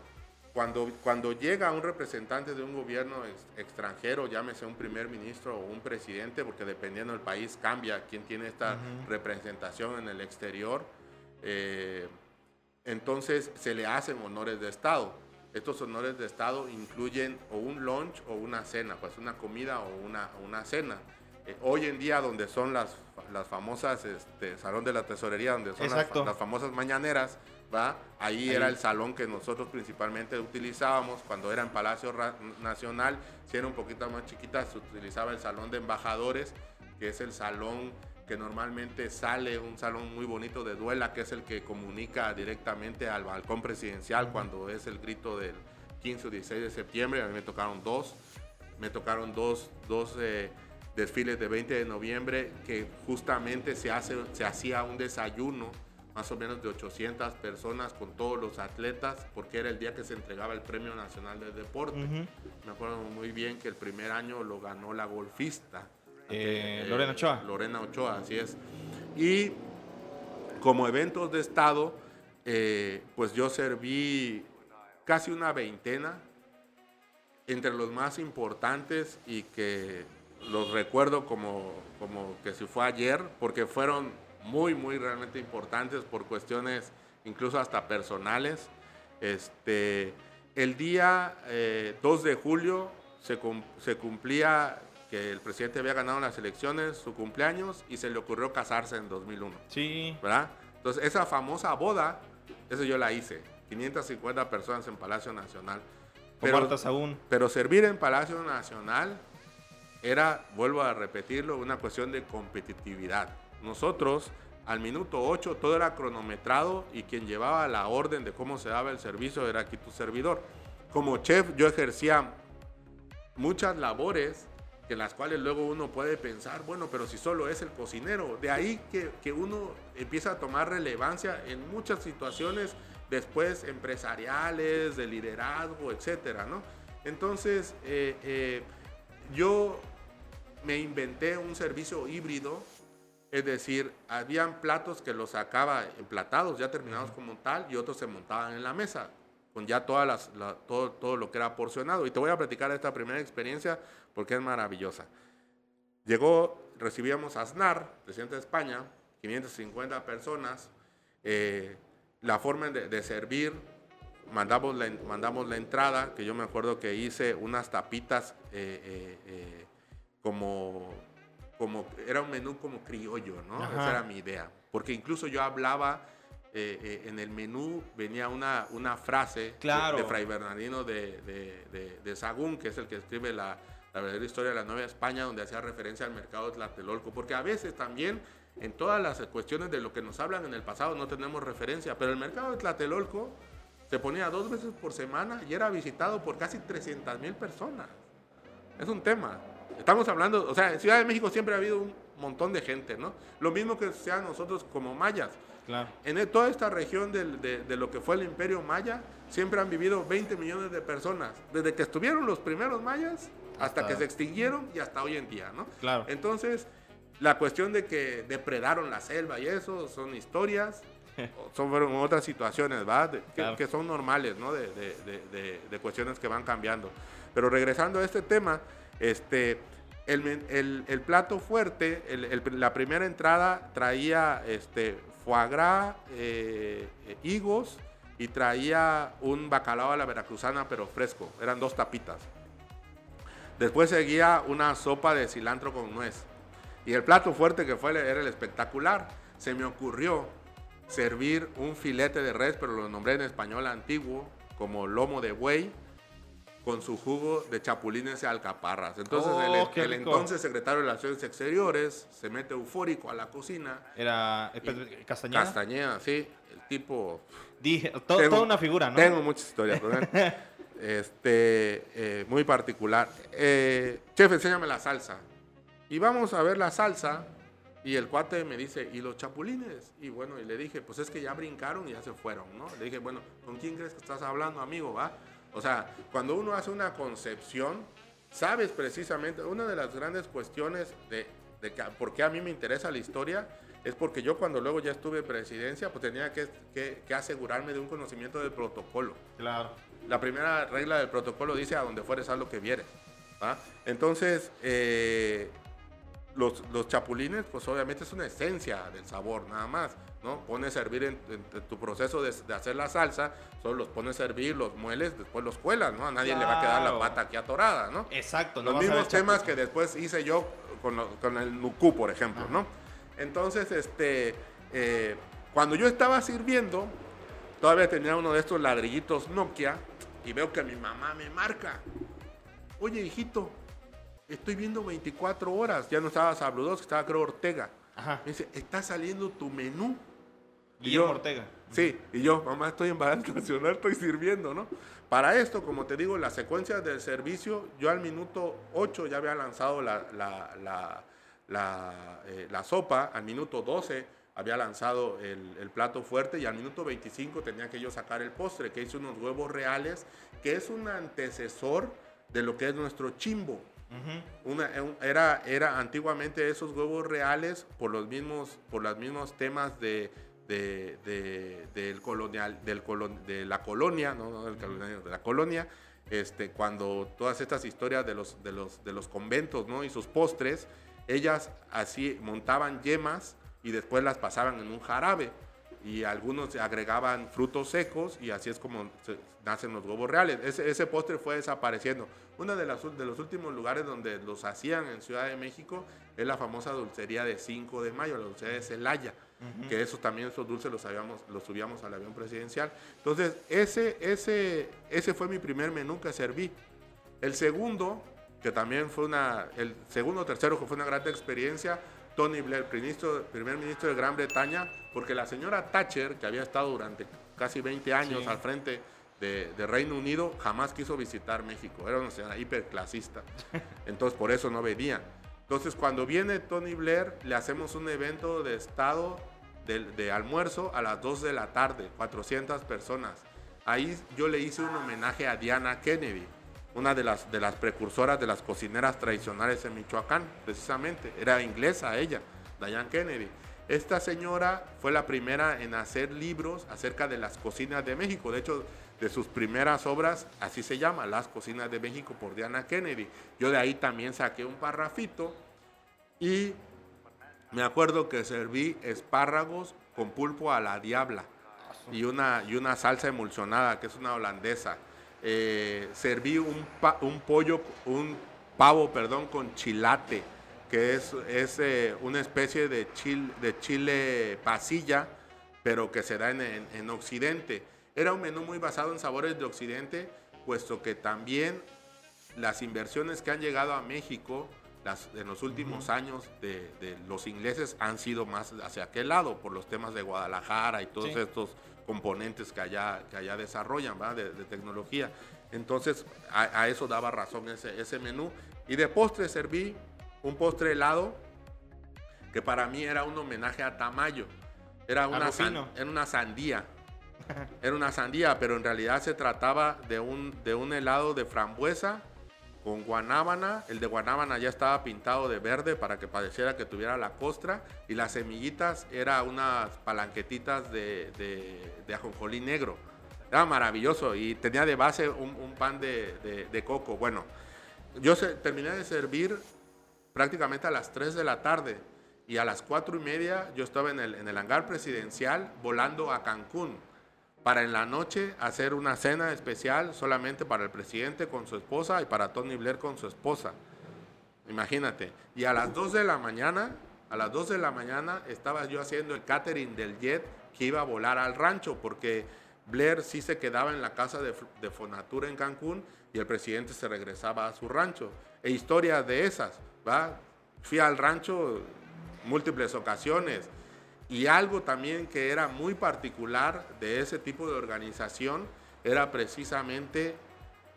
Cuando, cuando llega un representante de un gobierno ex, extranjero, llámese un primer ministro o un presidente, porque dependiendo del país cambia quién tiene esta uh -huh. representación en el exterior, eh, entonces se le hacen honores de Estado. Estos honores de Estado incluyen o un lunch o una cena, pues una comida o una, una cena. Eh, hoy en día donde son las, las famosas, este, Salón de la Tesorería, donde son las, las, famosas mañaneras, ¿va? Ahí, Ahí, era el salón que nosotros principalmente utilizábamos cuando era en Palacio Nacional, si era un poquito más chiquita, se utilizaba el Salón de Embajadores, que es el salón que normalmente sale un salón muy bonito de duela, que es el que comunica directamente al balcón presidencial cuando es el grito del 15 o 16 de septiembre. A mí me tocaron dos, me tocaron dos, dos eh, desfiles de 20 de noviembre que justamente se, hace, se hacía un desayuno más o menos de 800 personas con todos los atletas, porque era el día que se entregaba el Premio Nacional de Deporte. Me acuerdo muy bien que el primer año lo ganó la golfista. Eh, Lorena Ochoa. Lorena Ochoa, así es. Y como eventos de Estado, eh, pues yo serví casi una veintena, entre los más importantes y que los recuerdo como, como que si fue ayer, porque fueron muy, muy realmente importantes por cuestiones incluso hasta personales. Este, el día 2 eh, de julio se, se, cumplía que el presidente había ganado las elecciones, su cumpleaños, y se le ocurrió casarse en 2001. Sí. ¿Verdad? Entonces, esa famosa boda, eso yo la hice. 550 personas en Palacio Nacional. Pero, aún. pero servir en Palacio Nacional era, vuelvo a repetirlo, una cuestión de competitividad. Nosotros, al minuto 8, todo era cronometrado y quien llevaba la orden de cómo se daba el servicio era aquí tu servidor. Como chef, yo ejercía muchas labores en las cuales luego uno puede pensar, bueno, pero si solo es el cocinero, de ahí que, que uno empieza a tomar relevancia en muchas situaciones después empresariales, de liderazgo, etcétera, ¿no? Entonces, eh, eh, yo me inventé un servicio híbrido, es decir, habían platos que los sacaba emplatados, ya terminados como tal, y otros se montaban en la mesa, con ya todas las, todo, todo lo que era porcionado. Y te voy a platicar esta primera experiencia porque es maravillosa. Llegó, recibíamos a Aznar, presidente de España, 550 personas, eh, la forma de, servir, mandamos la, mandamos la entrada, que yo me acuerdo que hice unas tapitas eh, eh, eh, como, como, era un menú como criollo, ¿no? Esa era mi idea. Porque incluso yo hablaba, en el menú venía una, una frase de, Fray Bernardino de, de, de, Sagún, que es el que escribe la, la verdadera historia de la Nueva España, donde hacía referencia al mercado de Tlatelolco. Porque a veces también en todas las cuestiones de lo que nos hablan en el pasado no tenemos referencia, pero el mercado de Tlatelolco se ponía dos veces por semana y era visitado por casi 300 mil personas. Es un tema. Estamos hablando, o sea, en Ciudad de México siempre ha habido un montón de gente, ¿no? Lo mismo que sea nosotros como mayas. Claro. En toda esta región de, de, lo que fue el imperio maya, siempre han vivido 20 millones de personas, desde que estuvieron los primeros mayas hasta, hasta que se extinguieron y hasta hoy en día, ¿no? Claro. Entonces, la cuestión de que depredaron la selva y eso son historias, son otras situaciones, ¿verdad? Que, son normales, ¿no? De, de, cuestiones que van cambiando. Pero regresando a este tema, este, el, el, plato fuerte, la primera entrada traía este, foie gras, eh, higos y traía un bacalao a la veracruzana, pero fresco. Eran dos tapitas. Después seguía una sopa de cilantro con nuez. Y el plato fuerte que fue era el espectacular. Se me ocurrió servir un filete de res, pero lo nombré en español antiguo, como lomo de buey, con su jugo de chapulines y alcaparras. Entonces el, oh, entonces secretario de Relaciones Exteriores se mete eufórico a la cocina. Era Castañeda. Castañeda, sí. El tipo... Dije, toda una figura, ¿no? Tengo muchas historias con él. este, eh, muy particular. Eh, chef, enséñame la salsa. Y vamos a ver la salsa. Y el cuate me dice, ¿y los chapulines? Y bueno, y le dije, pues es que ya brincaron y ya se fueron, ¿no? Le dije, bueno, ¿con quién crees que estás hablando, amigo? ¿Va? O sea, cuando uno hace una concepción, sabes precisamente, una de las grandes cuestiones de, de que, por qué a mí me interesa la historia es porque yo cuando luego ya estuve en presidencia, pues tenía que, que, asegurarme de un conocimiento del protocolo. Claro. La primera regla del protocolo dice a donde fueres haz lo que vieres. ¿va? Entonces, eh, los, los, chapulines, pues obviamente es una esencia del sabor, nada más, ¿no? Pones a servir en, tu proceso de, hacer la salsa, solo los pones a servir, los mueles, después los cuelas, ¿no? A nadie le va a quedar la pata aquí atorada, ¿no? Exacto. los mismos temas que después hice yo con, con el nucú, por ejemplo, ¿no? Entonces, este, eh, cuando yo estaba sirviendo, todavía tenía uno de estos ladrillitos Nokia y veo que mi mamá me marca. Oye, hijito, estoy viendo 24 horas. Ya no estaba Sabludos, estaba creo Ortega. Ajá. Me dice, está saliendo tu menú. Y yo, Ortega. Sí, y yo, mamá, estoy en Balance Nacional, estoy sirviendo, ¿no? Para esto, como te digo, la secuencia del servicio, yo al minuto 8 ya había lanzado la, la, la, la, eh, la sopa, al minuto 12 había lanzado el, plato fuerte y al minuto 25 tenía que yo sacar el postre, que hice unos huevos reales, que es un antecesor de lo que es nuestro chimbo. Una, era, era antiguamente esos huevos reales por los mismos, por los mismos temas de, del colonial, del de la colonia, no, de la colonia, este, cuando todas estas historias de los, de de conventos ¿no? y sus postres, ellas así montaban yemas y después las pasaban en un jarabe y algunos agregaban frutos secos y así es como nacen los huevos reales. Ese, postre fue desapareciendo. Uno de, de los últimos lugares donde los hacían en Ciudad de México es la famosa dulcería de 5 de mayo, la dulcería de Celaya, que esos también esos dulces los, habíamos, los subíamos al avión presidencial. Entonces, ese, ese, ese fue mi primer menú que serví. El segundo, que también fue una, el segundo o tercero que fue una gran experiencia, Tony Blair, primer ministro de Gran Bretaña, porque la señora Thatcher, que había estado durante casi 20 años al frente de, Reino Unido jamás quiso visitar México. Era una señora hiperclasista. Entonces, por eso no venía. Entonces, cuando viene Tony Blair, le hacemos un evento de estado de, almuerzo a las 2 de la tarde, 400 personas. Ahí yo le hice un homenaje a Diana Kennedy, una de las, de las precursoras de las cocineras tradicionales en Michoacán, precisamente. Era inglesa ella, Diane Kennedy. Esta señora fue la primera en hacer libros acerca de las cocinas de México. De hecho, de sus primeras obras, así se llama, Las Cocinas de México por Diana Kennedy. Yo de ahí también saqué un parrafito y me acuerdo que serví espárragos con pulpo a la diabla y una, y una salsa emulsionada, que es una holandesa. Eh, serví un, un, pollo, un pavo, perdón, con chilate, que es, es eh, una especie de, de chile pasilla, pero que se da en, en Occidente. Era un menú muy basado en sabores de Occidente, puesto que también las inversiones que han llegado a México las, en los últimos años de, los ingleses han sido más hacia aquel lado, por los temas de Guadalajara y todos estos componentes que allá, que allá desarrollan de, tecnología. Entonces, a, eso daba razón ese, ese menú. Y de postre serví un postre helado que para mí era un homenaje a Tamayo. Era una, era una sandía. Era una sandía, pero en realidad se trataba de un, de un helado de frambuesa con guanábana. El de guanábana ya estaba pintado de verde para que pareciera que tuviera la costra. Y las semillitas eran unas palanquetitas de, de, ajonjolí negro. Era maravilloso y tenía de base un, pan de, coco. Bueno, yo terminé de servir prácticamente a las 3 de la tarde y a las 4 y media yo estaba en el, en el hangar presidencial volando a Cancún para en la noche hacer una cena especial solamente para el presidente con su esposa y para Tony Blair con su esposa. Imagínate. Y a las 2 de la mañana, a las 2 de la mañana estaba yo haciendo el catering del jet que iba a volar al rancho porque Blair sí se quedaba en la casa de, de Fonatura en Cancún y el presidente se regresaba a su rancho. E historias de esas, ¿va? Fui al rancho múltiples ocasiones y algo también que era muy particular de ese tipo de organización era precisamente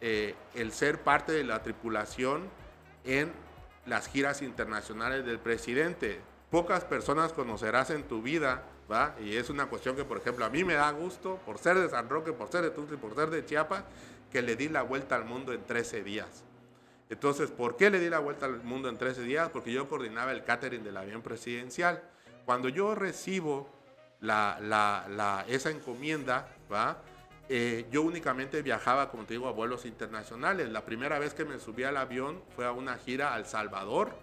eh, el ser parte de la tripulación en las giras internacionales del presidente. Pocas personas conocerás en tu vida, ¿va? Y es una cuestión que, por ejemplo, a mí me da gusto, por ser de San Roque, por ser de Tuxtla, por ser de Chiapas, que le di la vuelta al mundo en 13 días. Entonces, ¿por qué le di la vuelta al mundo en 13 días? Porque yo coordinaba el catering del avión presidencial. Cuando yo recibo esa encomienda, eh, yo únicamente viajaba, como te digo, a vuelos internacionales. La primera vez que me subí al avión fue a una gira a El Salvador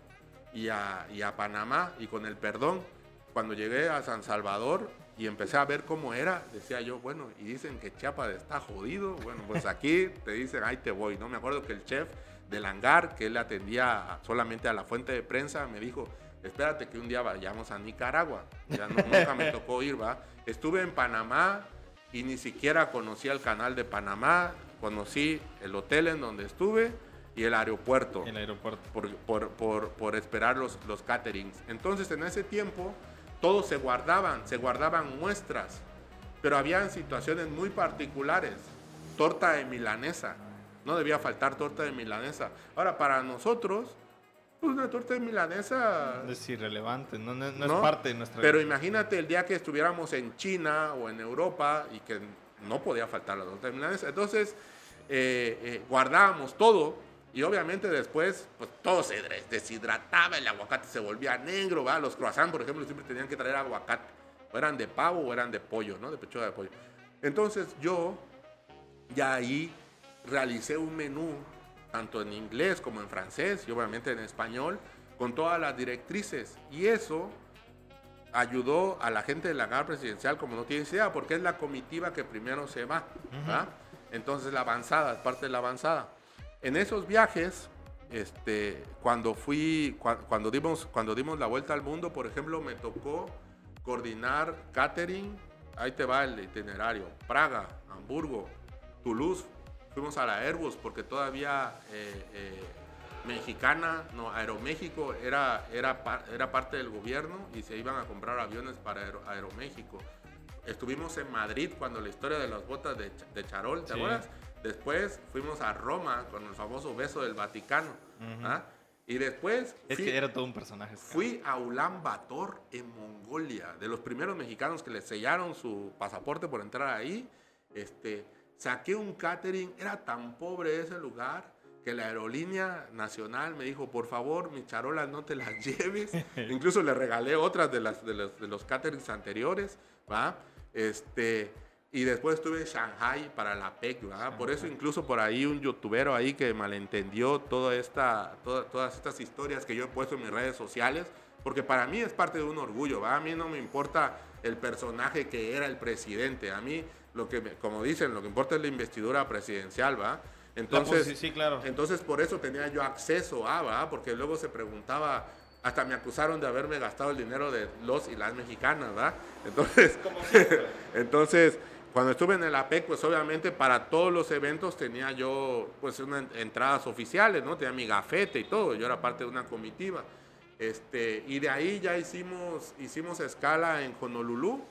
y a, Panamá, y con el perdón, cuando llegué a San Salvador y empecé a ver cómo era, decía yo, bueno, y dicen que Chiapas está jodido, bueno, pues aquí te dicen, ahí te voy, ¿no? Me acuerdo que el chef del hangar, que él atendía solamente a la fuente de prensa, me dijo, espérate que un día vayamos a Nicaragua. Ya nunca me tocó ir, ¿va? Estuve en Panamá y ni siquiera conocí el canal de Panamá, conocí el hotel en donde estuve y el aeropuerto. El aeropuerto. Por, esperar los, los caterings. Entonces, en ese tiempo, todos se guardaban, se guardaban muestras, pero habían situaciones muy particulares. Torta de milanesa, no debía faltar torta de milanesa. Ahora, para nosotros, Pues una torta de milanesa. Es irrelevante, no, no, no es parte de nuestra Pero imagínate el día que estuviéramos en China o en Europa y que no podía faltar la torta de milanesa. Entonces, eh, eh, guardábamos todo y obviamente después, pues todo se deshidrataba, el aguacate se volvía negro, ¿va? Los croissants, por ejemplo, siempre tenían que traer aguacate. O eran de pavo o eran de pollo, ¿no? De pechuga de pollo. Entonces yo ya ahí realicé un menú, tanto en inglés como en francés y obviamente en español, con todas las directrices. Y eso ayudó a la gente de la Gala Presidencial, como no tienes idea, porque es la comitiva que primero se va. Entonces la avanzada, es parte de la avanzada. En esos viajes, este, cuando fui, cuando, dimos, cuando dimos la vuelta al mundo, por ejemplo, me tocó coordinar catering, ahí te va el itinerario, Praga, Hamburgo, Toulouse, fuimos a la Airbus porque todavía eh, eh, mexicana, no, Aeroméxico era, era, era parte del gobierno y se iban a comprar aviones para Aeroméxico. Estuvimos en Madrid cuando la historia de las botas de, Charol, ¿te acuerdas? Después fuimos a Roma con el famoso beso del Vaticano. ¿ah? Y después... Es que era todo un personaje. Fui a Ulan Bator en Mongolia, de los primeros mexicanos que le sellaron su pasaporte por entrar ahí. Este, saqué un catering, era tan pobre ese lugar que la aerolínea nacional me dijo, por favor, mis charolas no te las lleves. Incluso le regalé otras de, las, de, los, de los caterings anteriores, ¿va? Este, y después estuve en Shanghai para la PEC, ¿verdad? Por eso incluso por ahí un youtubero ahí que malentendió toda esta, todas estas historias que yo he puesto en mis redes sociales, porque para mí es parte de un orgullo, ¿va? A mí no me importa el personaje que era el presidente, a mí lo que, como dicen, lo que importa es la investidura presidencial, ¿va? Entonces, sí, claro. entonces por eso tenía yo acceso a, ¿va? Porque luego se preguntaba, hasta me acusaron de haberme gastado el dinero de los y las mexicanas, ¿va? Entonces, entonces cuando estuve en el APEC, pues obviamente para todos los eventos tenía yo pues unas entradas oficiales, ¿no? Tenía mi gafete y todo, yo era parte de una comitiva. Este, y de ahí ya hicimos, hicimos escala en Honolulu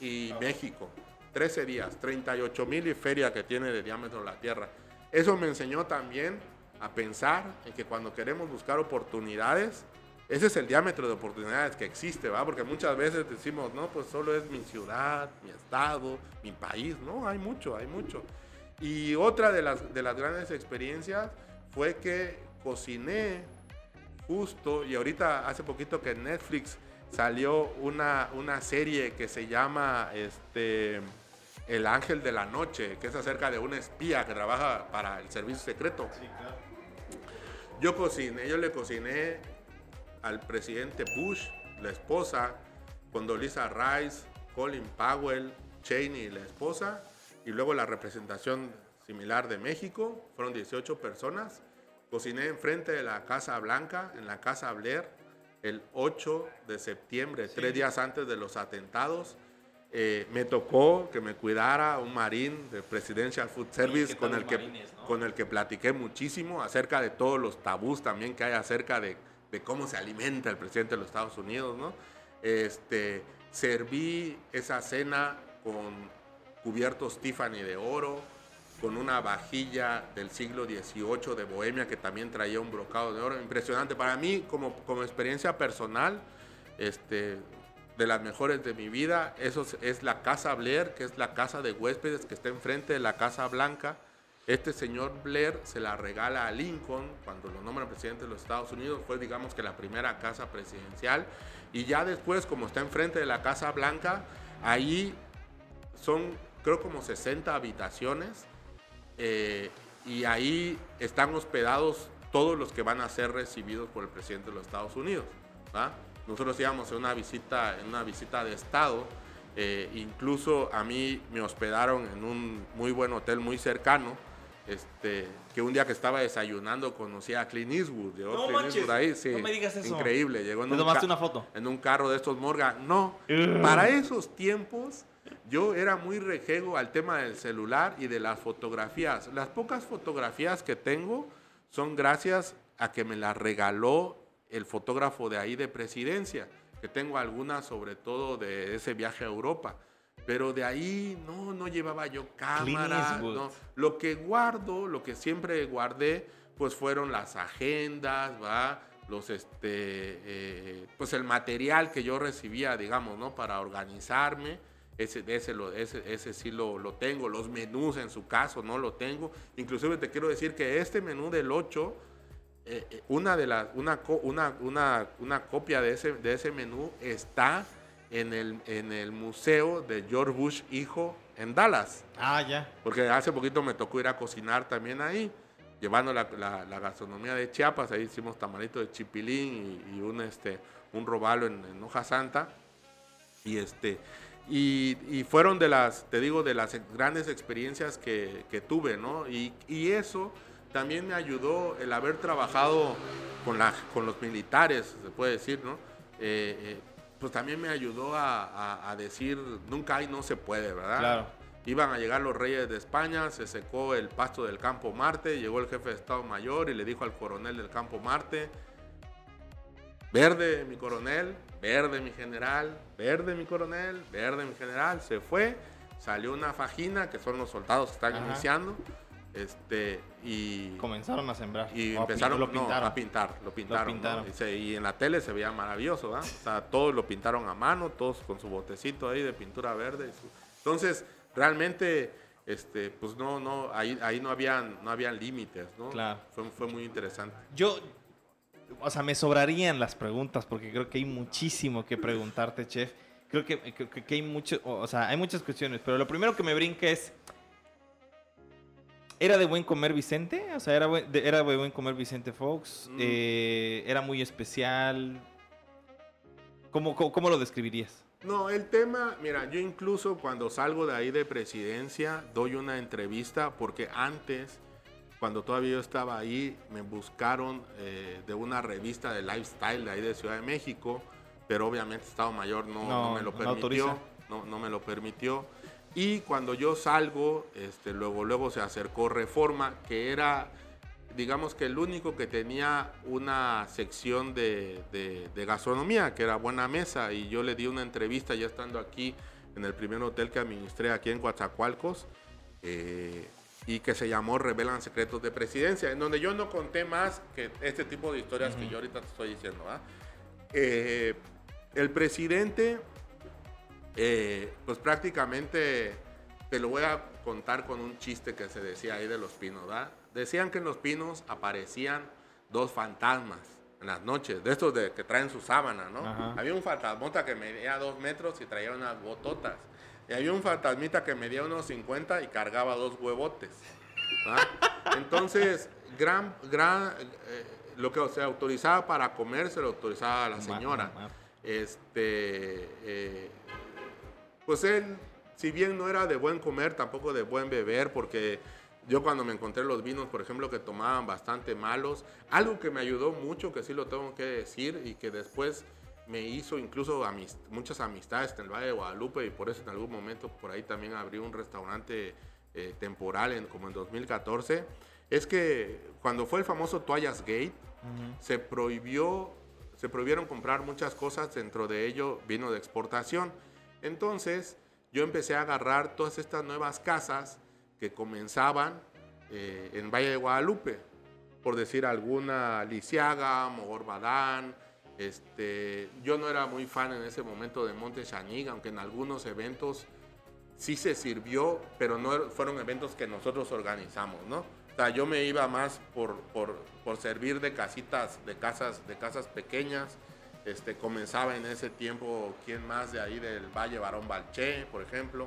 y México. 13 días, 38 mil y feria que tiene de diámetro la Tierra. Eso me enseñó también a pensar en que cuando queremos buscar oportunidades, ese es el diámetro de oportunidades que existe, ¿va? Porque muchas veces decimos, no, pues solo es mi ciudad, mi estado, mi país. No, hay mucho, hay mucho. Y otra de las, de las grandes experiencias fue que cociné justo, y ahorita hace poquito que Netflix salió una, una serie que se llama este, El Ángel de la Noche, que es acerca de una espía que trabaja para el servicio secreto. Sí, claro. Yo cociné, yo le cociné al presidente Bush, la esposa, Condoleezza Rice, Colin Powell, Cheney, la esposa, y luego la representación similar de México, fueron 18 personas. Cociné enfrente de la Casa Blanca, en la Casa Blair, el 8 de septiembre, tres días antes de los atentados. Eh, me tocó que me cuidara un marín de Presidential Food Service con el, que, con el que platiqué muchísimo acerca de todos los tabús también que hay acerca de de cómo se alimenta el presidente de los Estados Unidos, ¿no? Este, serví esa cena con cubiertos Tiffany de oro, con una vajilla del siglo XVIII de Bohemia que también traía un brocado de oro. Impresionante. Para mí, como, como experiencia personal, este, de las mejores de mi vida, eso es la Casa Blair, que es la casa de huéspedes que está enfrente de la Casa Blanca. Este señor Blair se la regala a Lincoln cuando lo nombra presidente de los Estados Unidos. Fue, digamos que, la primera casa presidencial. Y ya después, como está enfrente de la Casa Blanca, ahí son, creo, como 60 habitaciones. Eh, y ahí están hospedados todos los que van a ser recibidos por el presidente de los Estados Unidos. Nosotros íbamos en una visita, en una visita de Estado. Eh, incluso a mí me hospedaron en un muy buen hotel muy cercano este, que un día que estaba desayunando conocí a Clint Eastwood. no manches, ahí, sí, no me digas eso. Increíble. Llegó en un tomaste una foto? En un carro de estos Morgan. No, para esos tiempos yo era muy rejego al tema del celular y de las fotografías. Las pocas fotografías que tengo son gracias a que me las regaló el fotógrafo de ahí de presidencia, que tengo algunas sobre todo de ese viaje a Europa. Pero de ahí no, no llevaba yo cámara. No. Lo que guardo, lo que siempre guardé, pues fueron las agendas, ¿va? los este, eh, pues el material que yo recibía, digamos, ¿no? Para organizarme. Ese, ese, lo, ese, ese sí lo, lo, tengo. Los menús en su caso no lo tengo. Inclusive te quiero decir que este menú del 8, eh, eh, una, de las, una, una, una, una, copia de ese, de ese menú está en el, en el museo de George Bush hijo en Dallas. Ah, ya. Porque hace poquito me tocó ir a cocinar también ahí llevando la, la, gastronomía de Chiapas, ahí hicimos tamalito de chipilín y, un, este, un robalo en, hoja santa. Y, este, y, y, fueron de las, te digo, de las grandes experiencias que, que tuve, ¿no? Y, y, eso también me ayudó el haber trabajado con, la, con los militares, se puede decir, ¿no? Eh, eh, pues también me ayudó a, a, a, decir, nunca hay, no se puede, ¿verdad? Claro. Iban a llegar los reyes de España, se secó el pasto del campo Marte, llegó el jefe de Estado Mayor y le dijo al coronel del campo Marte, verde mi coronel, verde mi general, verde mi coronel, verde mi general, se fue, salió una fajina, que son los soldados que están iniciando, este, y... Comenzaron a sembrar. Y empezaron a pintar, lo pintaron. Y, en la tele se veía maravilloso, O sea, todos lo pintaron a mano, todos con su botecito ahí de pintura verde. Entonces, realmente este, pues no, no, ahí, ahí no habían, no habían límites, ¿no? Claro. Fue, fue, muy interesante. Yo, o sea, me sobrarían las preguntas porque creo que hay muchísimo que preguntarte, chef. Creo que, que, hay mucho, o sea, hay muchas cuestiones, pero lo primero que me brinca es, ¿era de buen comer Vicente? O sea, ¿era, de, era de buen comer Vicente Fox? Mm. Eh, ¿Era muy especial? ¿Cómo, cómo, cómo lo describirías? No, el tema, mira, yo incluso cuando salgo de ahí de presidencia doy una entrevista porque antes, cuando todavía yo estaba ahí, me buscaron eh, de una revista de lifestyle de ahí de Ciudad de México, pero obviamente Estado Mayor no, me lo permitió, no, no, me lo permitió. Y cuando yo salgo, este, luego, luego se acercó Reforma, que era digamos que el único que tenía una sección de, gastronomía, que era Buena Mesa, y yo le di una entrevista ya estando aquí en el primer hotel que administré aquí en Coatzacoalcos, eh, y que se llamó Revelan Secretos de Presidencia, en donde yo no conté más que este tipo de historias que yo ahorita te estoy diciendo. Eh, el presidente, eh, pues prácticamente te lo voy a contar con un chiste que se decía ahí de los pinos, ¿verdad? Decían que en los pinos aparecían dos fantasmas en las noches, de estos de, que traen su sábana, ¿no? Había un fantasmota que medía dos metros y traía unas bototas. Y había un fantasmita que medía unos 50 y cargaba dos huevotes. Entonces, gran, gran, eh, lo que se autorizaba para comer se lo autorizaba a la señora. Este, eh, pues él, si bien no era de buen comer, tampoco de buen beber, porque yo cuando me encontré los vinos, por ejemplo, que tomaban bastante malos, algo que me ayudó mucho, que sí lo tengo que decir, y que después me hizo incluso muchas amistades en el Valle de Guadalupe, y por eso en algún momento por ahí también abrí un restaurante eh, temporal, en, como en 2014, es que cuando fue el famoso Toallas Gate, se prohibió, se prohibieron comprar muchas cosas, dentro de ello vino de exportación. Entonces, yo empecé a agarrar todas estas nuevas casas, que comenzaban eh, en Valle de Guadalupe, por decir alguna, Lisiaga, Mogor Badán. Este, yo no era muy fan en ese momento de Monte Chañiga, aunque en algunos eventos sí se sirvió, pero no fueron eventos que nosotros organizamos, ¿no? O sea, yo me iba más por, por, por servir de casitas, de casas, de casas pequeñas. Este, comenzaba en ese tiempo, ¿quién más de ahí del Valle Barón Balché, por ejemplo?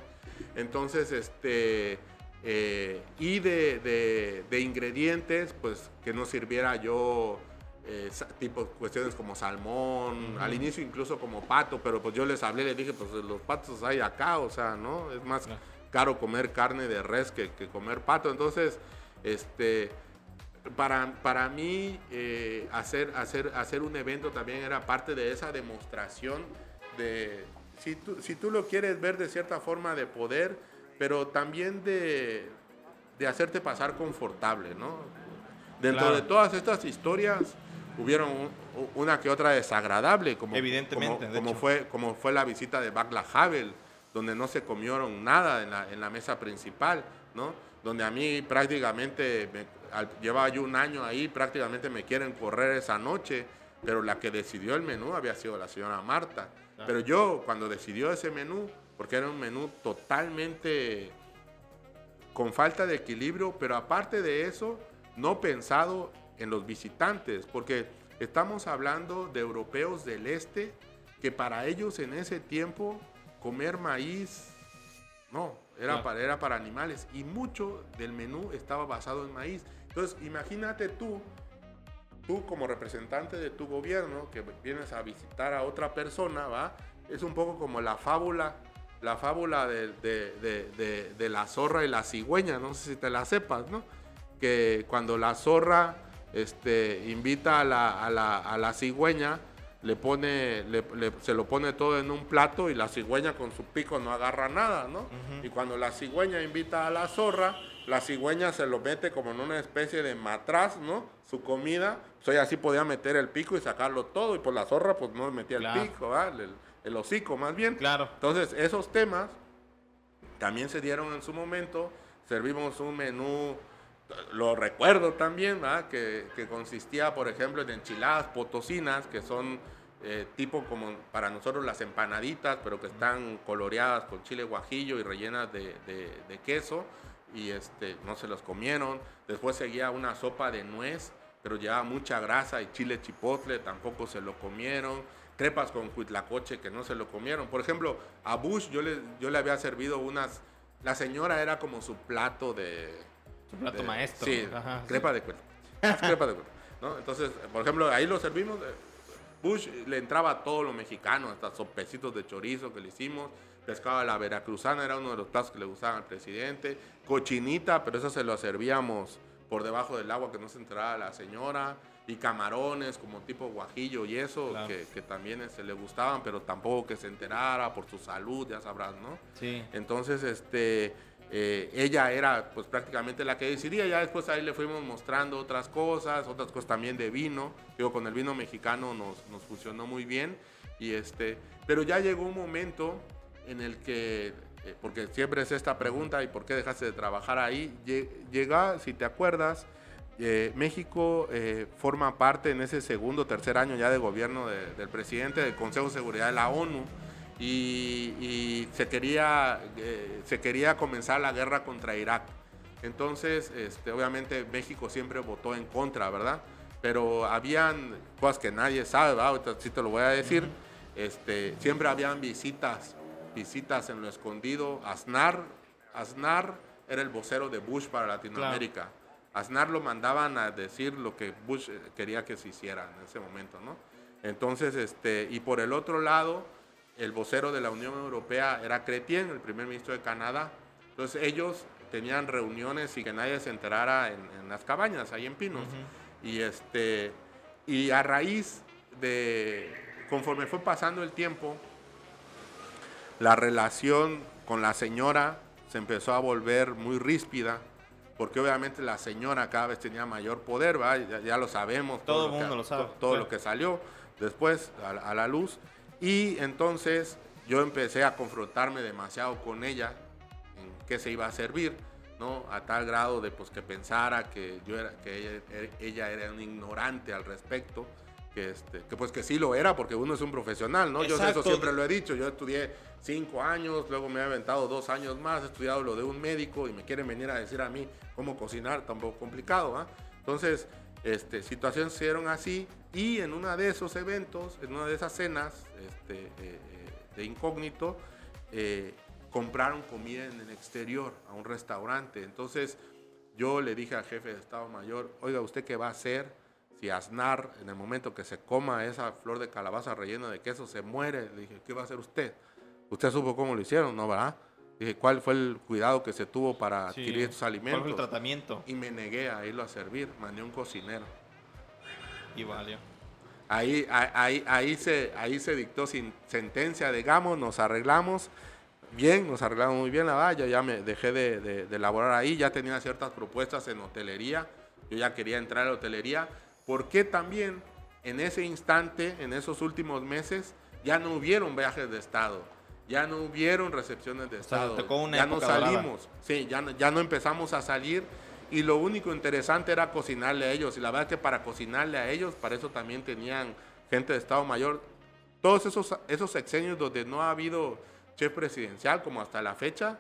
Entonces, este, eh, y de, de, ingredientes, pues que no sirviera yo eh, tipo cuestiones como salmón, al inicio incluso como pato, pero pues yo les hablé, les dije, pues los patos hay acá, o sea, ¿no? Es más caro comer carne de res que, que, comer pato, entonces, este, para, para mí eh, hacer, hacer, hacer un evento también era parte de esa demostración de, si tú, si tú lo quieres ver de cierta forma de poder, pero también de, de hacerte pasar confortable, ¿no? Dentro de todas estas historias hubieron una que otra desagradable, como, Evidentemente, como, fue, como fue la visita de Bagla Havel, donde no se comieron nada en la, en la mesa principal, ¿no? Donde a mí prácticamente, llevaba yo un año ahí, prácticamente me quieren correr esa noche, pero la que decidió el menú había sido la señora Marta. Pero yo, cuando decidió ese menú, porque era un menú totalmente con falta de equilibrio, pero aparte de eso, no pensado en los visitantes, porque estamos hablando de europeos del este que para ellos en ese tiempo comer maíz, no, era, para, era para animales y mucho del menú estaba basado en maíz. Entonces, imagínate tú, tú como representante de tu gobierno, que vienes a visitar a otra persona, ¿va? Es un poco como la fábula, la fábula de, la zorra y la cigüeña, no sé si te la sepas, ¿no? Que cuando la zorra este, invita a la, a la, cigüeña, le pone, se lo pone todo en un plato y la cigüeña con su pico no agarra nada, ¿no? Y cuando la cigüeña invita a la zorra, la cigüeña se lo mete como en una especie de matraz, ¿no? Su comida, pues así podía meter el pico y sacarlo todo, y por la zorra pues no metía el pico, el, el, hocico más bien. Claro. Entonces, esos temas también se dieron en su momento, servimos un menú, lo recuerdo también, ¿verdad? Que, que consistía, por ejemplo, en enchiladas potosinas, que son eh, tipo como para nosotros las empanaditas, pero que están coloreadas con chile guajillo y rellenas de, de, de queso y este, no se los comieron. Después seguía una sopa de nuez, pero llevaba mucha grasa y chile chipotle, tampoco se lo comieron. Crepas con cuitlacoche que no se lo comieron. Por ejemplo, a Bush yo le, yo le había servido unas... La señora era como su plato de... Su plato maestro. Sí, crepa de cuitlacoche. crepa de ¿no? Entonces, por ejemplo, ahí lo servimos. Bush le entraba todo lo mexicano, hasta sopecitos de chorizo que le hicimos pescado a la veracruzana, era uno de los platos que le gustaban al presidente, cochinita, pero eso se lo servíamos por debajo del agua que no se enterara la señora, y camarones como tipo guajillo y eso, que, también se le gustaban, pero tampoco que se enterara por su salud, ya sabrás, ¿no? Sí. Entonces, este, eh, ella era pues prácticamente la que decidía, ya después ahí le fuimos mostrando otras cosas, otras cosas también de vino, digo, con el vino mexicano nos, nos funcionó muy bien, y este, pero ya llegó un momento en el que, eh, porque siempre es esta pregunta, ¿y por qué dejaste de trabajar ahí? Llega, si te acuerdas, eh, México eh, forma parte en ese segundo, tercer año ya de gobierno del presidente del Consejo de Seguridad de la ONU y, se, quería, se quería comenzar la guerra contra Irak. Entonces, este, obviamente México siempre votó en contra, ¿verdad? Pero habían cosas que nadie sabe, ¿verdad? Ahorita sí te lo voy a decir. este, siempre habían visitas visitas en lo escondido. Aznar, Aznar era el vocero de Bush para Latinoamérica. Aznar lo mandaban a decir lo que Bush eh, quería que se hiciera en ese momento, ¿no? Entonces, este, y por el otro lado, el vocero de la Unión Europea era Cretien, el primer ministro de Canadá. Entonces ellos tenían reuniones y que nadie se enterara en, las cabañas, ahí en Pinos. Y este, y a raíz de, conforme fue pasando el tiempo, la relación con la señora se empezó a volver muy ríspida, porque obviamente la señora cada vez tenía mayor poder, ya, lo sabemos. Todo, el mundo lo, sabe. Todo, lo que salió después a, la luz. Y entonces yo empecé a confrontarme demasiado con ella en qué se iba a servir, ¿no? A tal grado de pues, que pensara que, yo era, que ella era un ignorante al respecto que, este, que pues que sí lo era, porque uno es un profesional, ¿no? Yo eso siempre lo he dicho, yo estudié cinco años, luego me he aventado dos años más, he estudiado lo de un médico y me quieren venir a decir a mí cómo cocinar, tampoco complicado, ¿ah? Entonces, este, situaciones se dieron así y en uno de esos eventos, en una de esas cenas este, eh, eh, de incógnito, eh, compraron comida en el exterior a un restaurante. Entonces, yo le dije al jefe de Estado Mayor, oiga, ¿usted qué va a hacer? Si Aznar, en el momento que se coma esa flor de calabaza rellena de queso, se muere, le dije, ¿qué va a hacer usted? Usted supo cómo lo hicieron, ¿no, verdad? Dije, ¿cuál fue el cuidado que se tuvo para adquirir estos alimentos? ¿Cuál fue el tratamiento? Y me negué a irlo a servir, mandé un cocinero. Y valió. Ahí, ahí, ahí, se, ahí se dictó sin sentencia, digamos, nos arreglamos bien, nos arreglamos muy bien, la verdad, yo ya me dejé de, de, de elaborar ahí, ya tenía ciertas propuestas en hotelería, yo ya quería entrar a la hotelería, porque también en ese instante, en esos últimos meses, ya no hubieron viajes de Estado, ya no hubieron recepciones de Estado, ya no salimos, sí, ya no, ya no empezamos a salir y lo único interesante era cocinarle a ellos. Y la verdad que para cocinarle a ellos, para eso también tenían gente de Estado Mayor. Todos esos, esos sexenios donde no ha habido chef presidencial, como hasta la fecha,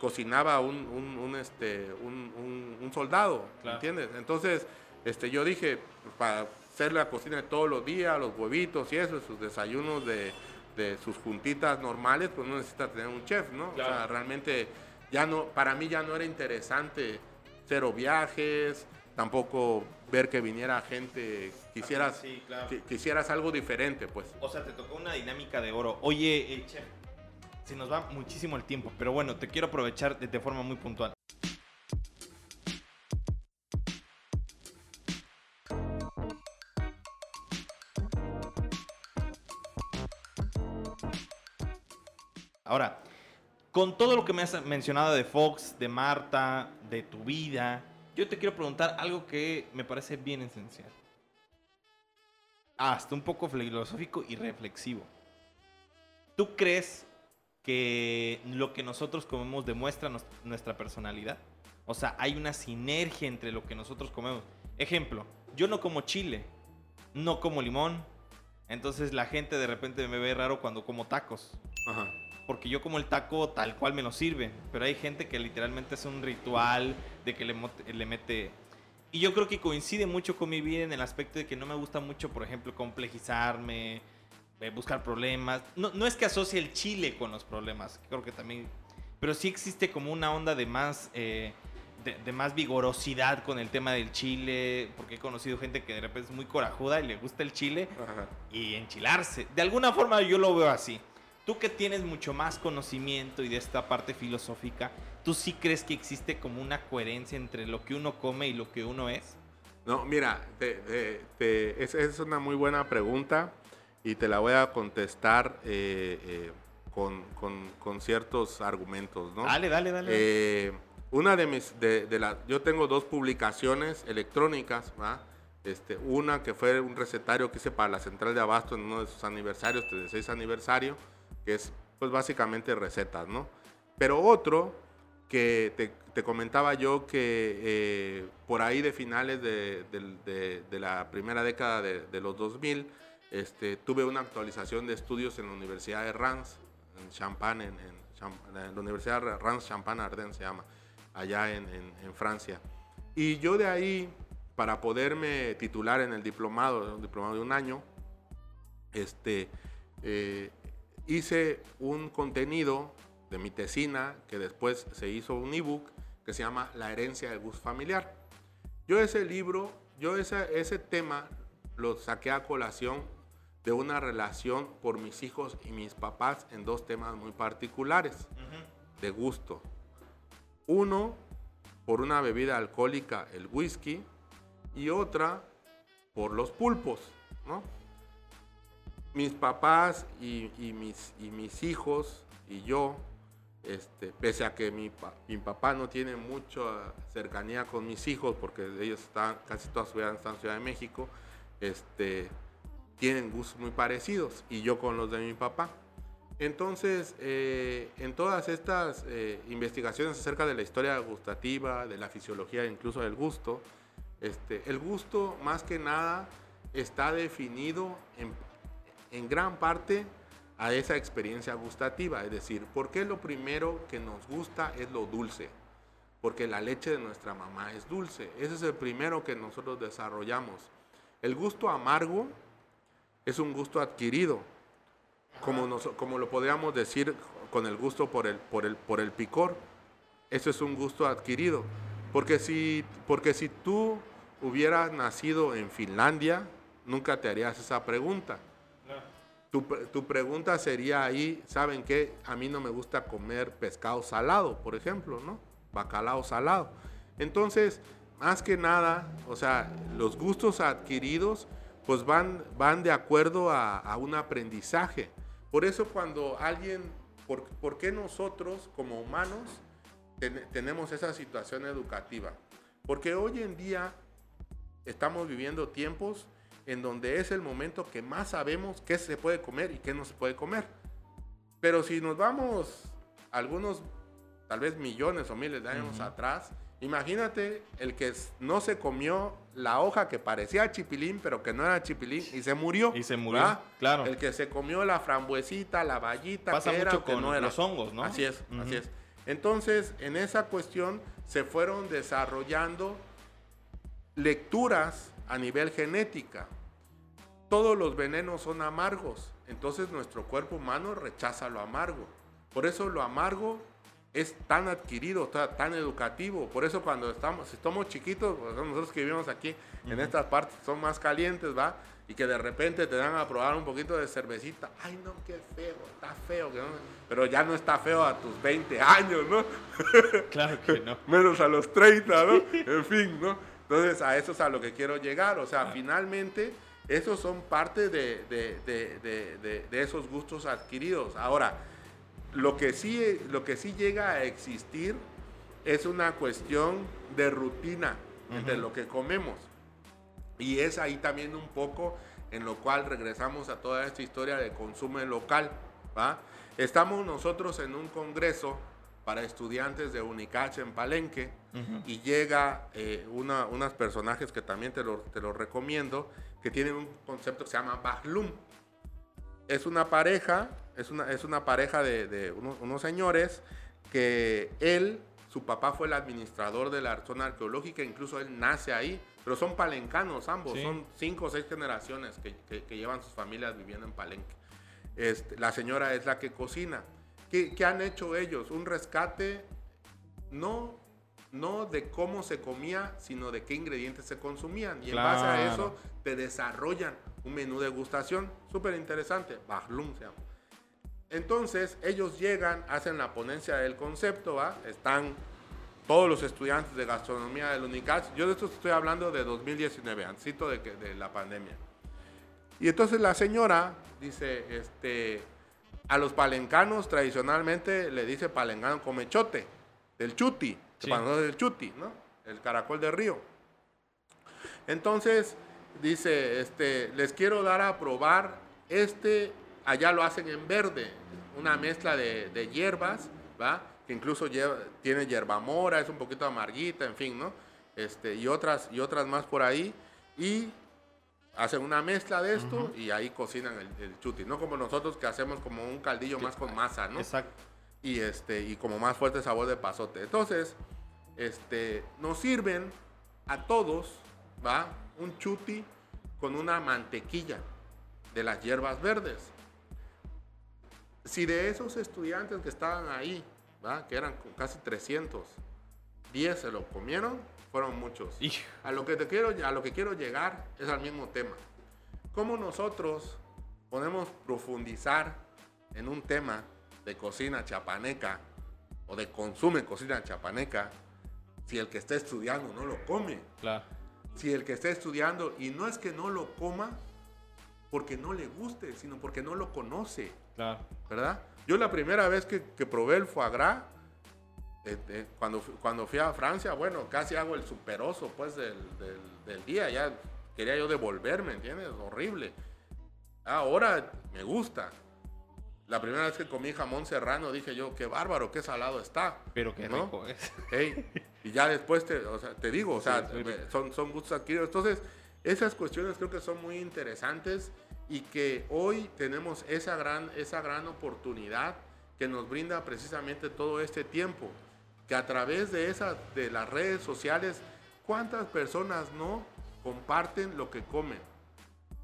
cocinaba un, un, este, un, soldado, ¿entiendes? Entonces, este, yo dije, para hacer la cocina de todos los días, los huevitos y eso, sus desayunos de, de sus juntitas normales, pues no necesita tener un chef, ¿no? O sea, realmente ya no, para mí ya no era interesante cero viajes, tampoco ver que viniera gente, quisieras, quisieras algo diferente, pues. O sea, te tocó una dinámica de oro. Oye, eh, chef, se nos va muchísimo el tiempo, pero bueno, te quiero aprovechar de, forma muy puntual. Ahora, con todo lo que me has mencionado de Fox, de Marta, de tu vida, yo te quiero preguntar algo que me parece bien esencial. Hasta un poco filosófico y reflexivo. ¿Tú crees que lo que nosotros comemos demuestra nuestra personalidad? O sea, hay una sinergia entre lo que nosotros comemos. Ejemplo, yo no como chile, no como limón. Entonces la gente de repente me ve raro cuando como tacos. Ajá porque yo como el taco tal cual me lo sirve, pero hay gente que literalmente es un ritual de que le, le mete... Y yo creo que coincide mucho con mi vida en el aspecto de que no me gusta mucho, por ejemplo, complejizarme, eh, buscar problemas. No, no es que asocie el chile con los problemas, creo que también... Pero sí existe como una onda de más... Eh, de, más vigorosidad con el tema del chile, porque he conocido gente que de repente es muy corajuda y le gusta el chile y enchilarse. De alguna forma yo lo veo así. Tú que tienes mucho más conocimiento y de esta parte filosófica, ¿tú sí crees que existe como una coherencia entre lo que uno come y lo que uno es? No, mira, esa es una muy buena pregunta y te la voy a contestar eh, eh, con, ciertos argumentos, ¿no? Dale, dale, dale. Eh, una de mis, de, la, yo tengo dos publicaciones electrónicas, ¿va? Este, una que fue un recetario que hice para la central de abasto en uno de sus aniversarios, 36 aniversario, que es pues básicamente recetas, ¿no? Pero otro que te, comentaba yo que eh, por ahí de finales de, la primera década de, los 2000, este, tuve una actualización de estudios en la Universidad de Reims, en Champagne, en, la Universidad de Reims Champagne Ardennes se llama, allá en, Francia. Y yo de ahí, para poderme titular en el diplomado, un diplomado de un año, este, eh, hice un contenido de mi tesina que después se hizo un ebook que se llama La herencia del gusto familiar. Yo ese libro, yo ese, ese tema lo saqué a colación de una relación por mis hijos y mis papás en dos temas muy particulares de gusto. Uno, por una bebida alcohólica, el whisky, y otra, por los pulpos, ¿no? Mis papás y, mis, y mis hijos y yo, este, pese a que mi, mi, papá no tiene mucha cercanía con mis hijos, porque ellos están, casi toda su vida están en Ciudad de México, este, tienen gustos muy parecidos, y yo con los de mi papá. Entonces, eh, en todas estas eh, investigaciones acerca de la historia gustativa, de la fisiología, incluso del gusto, este, el gusto más que nada está definido en, en gran parte a esa experiencia gustativa. Es decir, ¿por qué lo primero que nos gusta es lo dulce? Porque la leche de nuestra mamá es dulce. Ese es el primero que nosotros desarrollamos. El gusto amargo es un gusto adquirido, como, como lo podríamos decir con el gusto por el, por el, por el picor. Eso es un gusto adquirido. Porque si, porque si tú hubieras nacido en Finlandia, nunca te harías esa pregunta. Tu, pregunta sería ahí, ¿saben qué? A mí no me gusta comer pescado salado, por ejemplo, ¿no? Bacalao salado. Entonces, más que nada, o sea, los gustos adquiridos, pues van, van de acuerdo a, un aprendizaje. Por eso cuando alguien, ¿por, qué nosotros como humanos tenemos esa situación educativa? Porque hoy en día estamos viviendo tiempos en donde es el momento que más sabemos qué se puede comer y qué no se puede comer. Pero si nos vamos algunos, tal vez millones o miles de años atrás, Imagínate el que no se comió la hoja que parecía chipilín, pero que no era chipilín y se murió. Y se murió, claro. El que se comió la frambuesita, la vallita, Pasa que mucho era, con que no era. los hongos, ¿no? Así es, así es. Entonces, en esa cuestión se fueron desarrollando lecturas a nivel genética. Todos los venenos son amargos, entonces nuestro cuerpo humano rechaza lo amargo. Por eso lo amargo es tan adquirido, tan educativo. Por eso cuando estamos, si estamos chiquitos, pues, nosotros que vivimos aquí en estas partes son más calientes, ¿va? Y que de repente te dan a probar un poquito de cervecita. Ay, no, qué feo, está feo. Pero ya no está feo a tus 20 años, ¿no? Claro que no. Menos a los 30, ¿no? En fin, ¿no? Entonces a eso es a lo que quiero llegar. O sea, finalmente, esos son parte de, de esos gustos adquiridos. Ahora, lo que sí, lo que sí llega a existir es una cuestión de rutina entre lo que comemos. Y es ahí también un poco en lo cual regresamos a toda esta historia de consumo local. ¿va? Estamos nosotros en un congreso para estudiantes de Unicach en Palenque y llega eh, una, unos personajes que también te lo, te lo recomiendo, que tienen un concepto que se llama Bahlum. Es una pareja es una, es una pareja de, unos, señores que él, su papá fue el administrador de la zona arqueológica, incluso él nace ahí, pero son palencanos ambos, son cinco o seis generaciones que, llevan sus familias viviendo en Palenque. Este, la señora es la que cocina. ¿Qué, han hecho ellos? Un rescate no, no de cómo se comía, sino de qué ingredientes se consumían. Y en base a eso te desarrollan un menú de degustación súper interesante. Bahlum se llama. Entonces ellos llegan, hacen la ponencia del concepto, ¿va? Están todos los estudiantes de gastronomía del UNICAS. Yo de esto estoy hablando de 2019, antes de, de la pandemia. Y entonces la señora dice, este, a los palencanos tradicionalmente le dice palencano comechote, del chuti, sí. del chuti, ¿no? El caracol de río. Entonces dice, este, les quiero dar a probar este allá lo hacen en verde, una mezcla de, hierbas, ¿va? Que incluso lleva, tiene hierbamora, es un poquito amarguita, en fin, ¿no? Este, y, otras, y otras más por ahí. Y hacen una mezcla de esto y ahí cocinan el, chuti, no como nosotros que hacemos como un caldillo más con masa, ¿no? Exacto. Y, este, y como más fuerte sabor de pasote. Entonces, este, nos sirven a todos, ¿va? Un chuti con una mantequilla de las hierbas verdes si de esos estudiantes que estaban ahí, que eran casi 300, 10 se lo comieron, fueron muchos. A lo, que te quiero, a lo que quiero llegar es al mismo tema. ¿Cómo nosotros podemos profundizar en un tema de cocina chapaneca o de consumo en cocina chapaneca si el que está estudiando no lo come? Si el que está estudiando, y no es que no lo coma porque no le guste, sino porque no lo conoce. ¿Verdad? Yo la primera vez que, probé el foie gras, este, cuando, cuando fui a Francia, bueno, casi hago el superoso pues del, día, ya quería yo devolverme, ¿entiendes? Horrible. Ahora me gusta. La primera vez que comí jamón serrano dije yo, qué bárbaro, qué salado está. Pero qué rico es. y ya después te, te digo, o sea, son, son gustos adquiridos. Entonces, esas cuestiones creo que son muy interesantes y que hoy tenemos esa gran, esa gran oportunidad que nos brinda precisamente todo este tiempo, que a través de, esa, de las redes sociales, ¿cuántas personas no comparten lo que comen?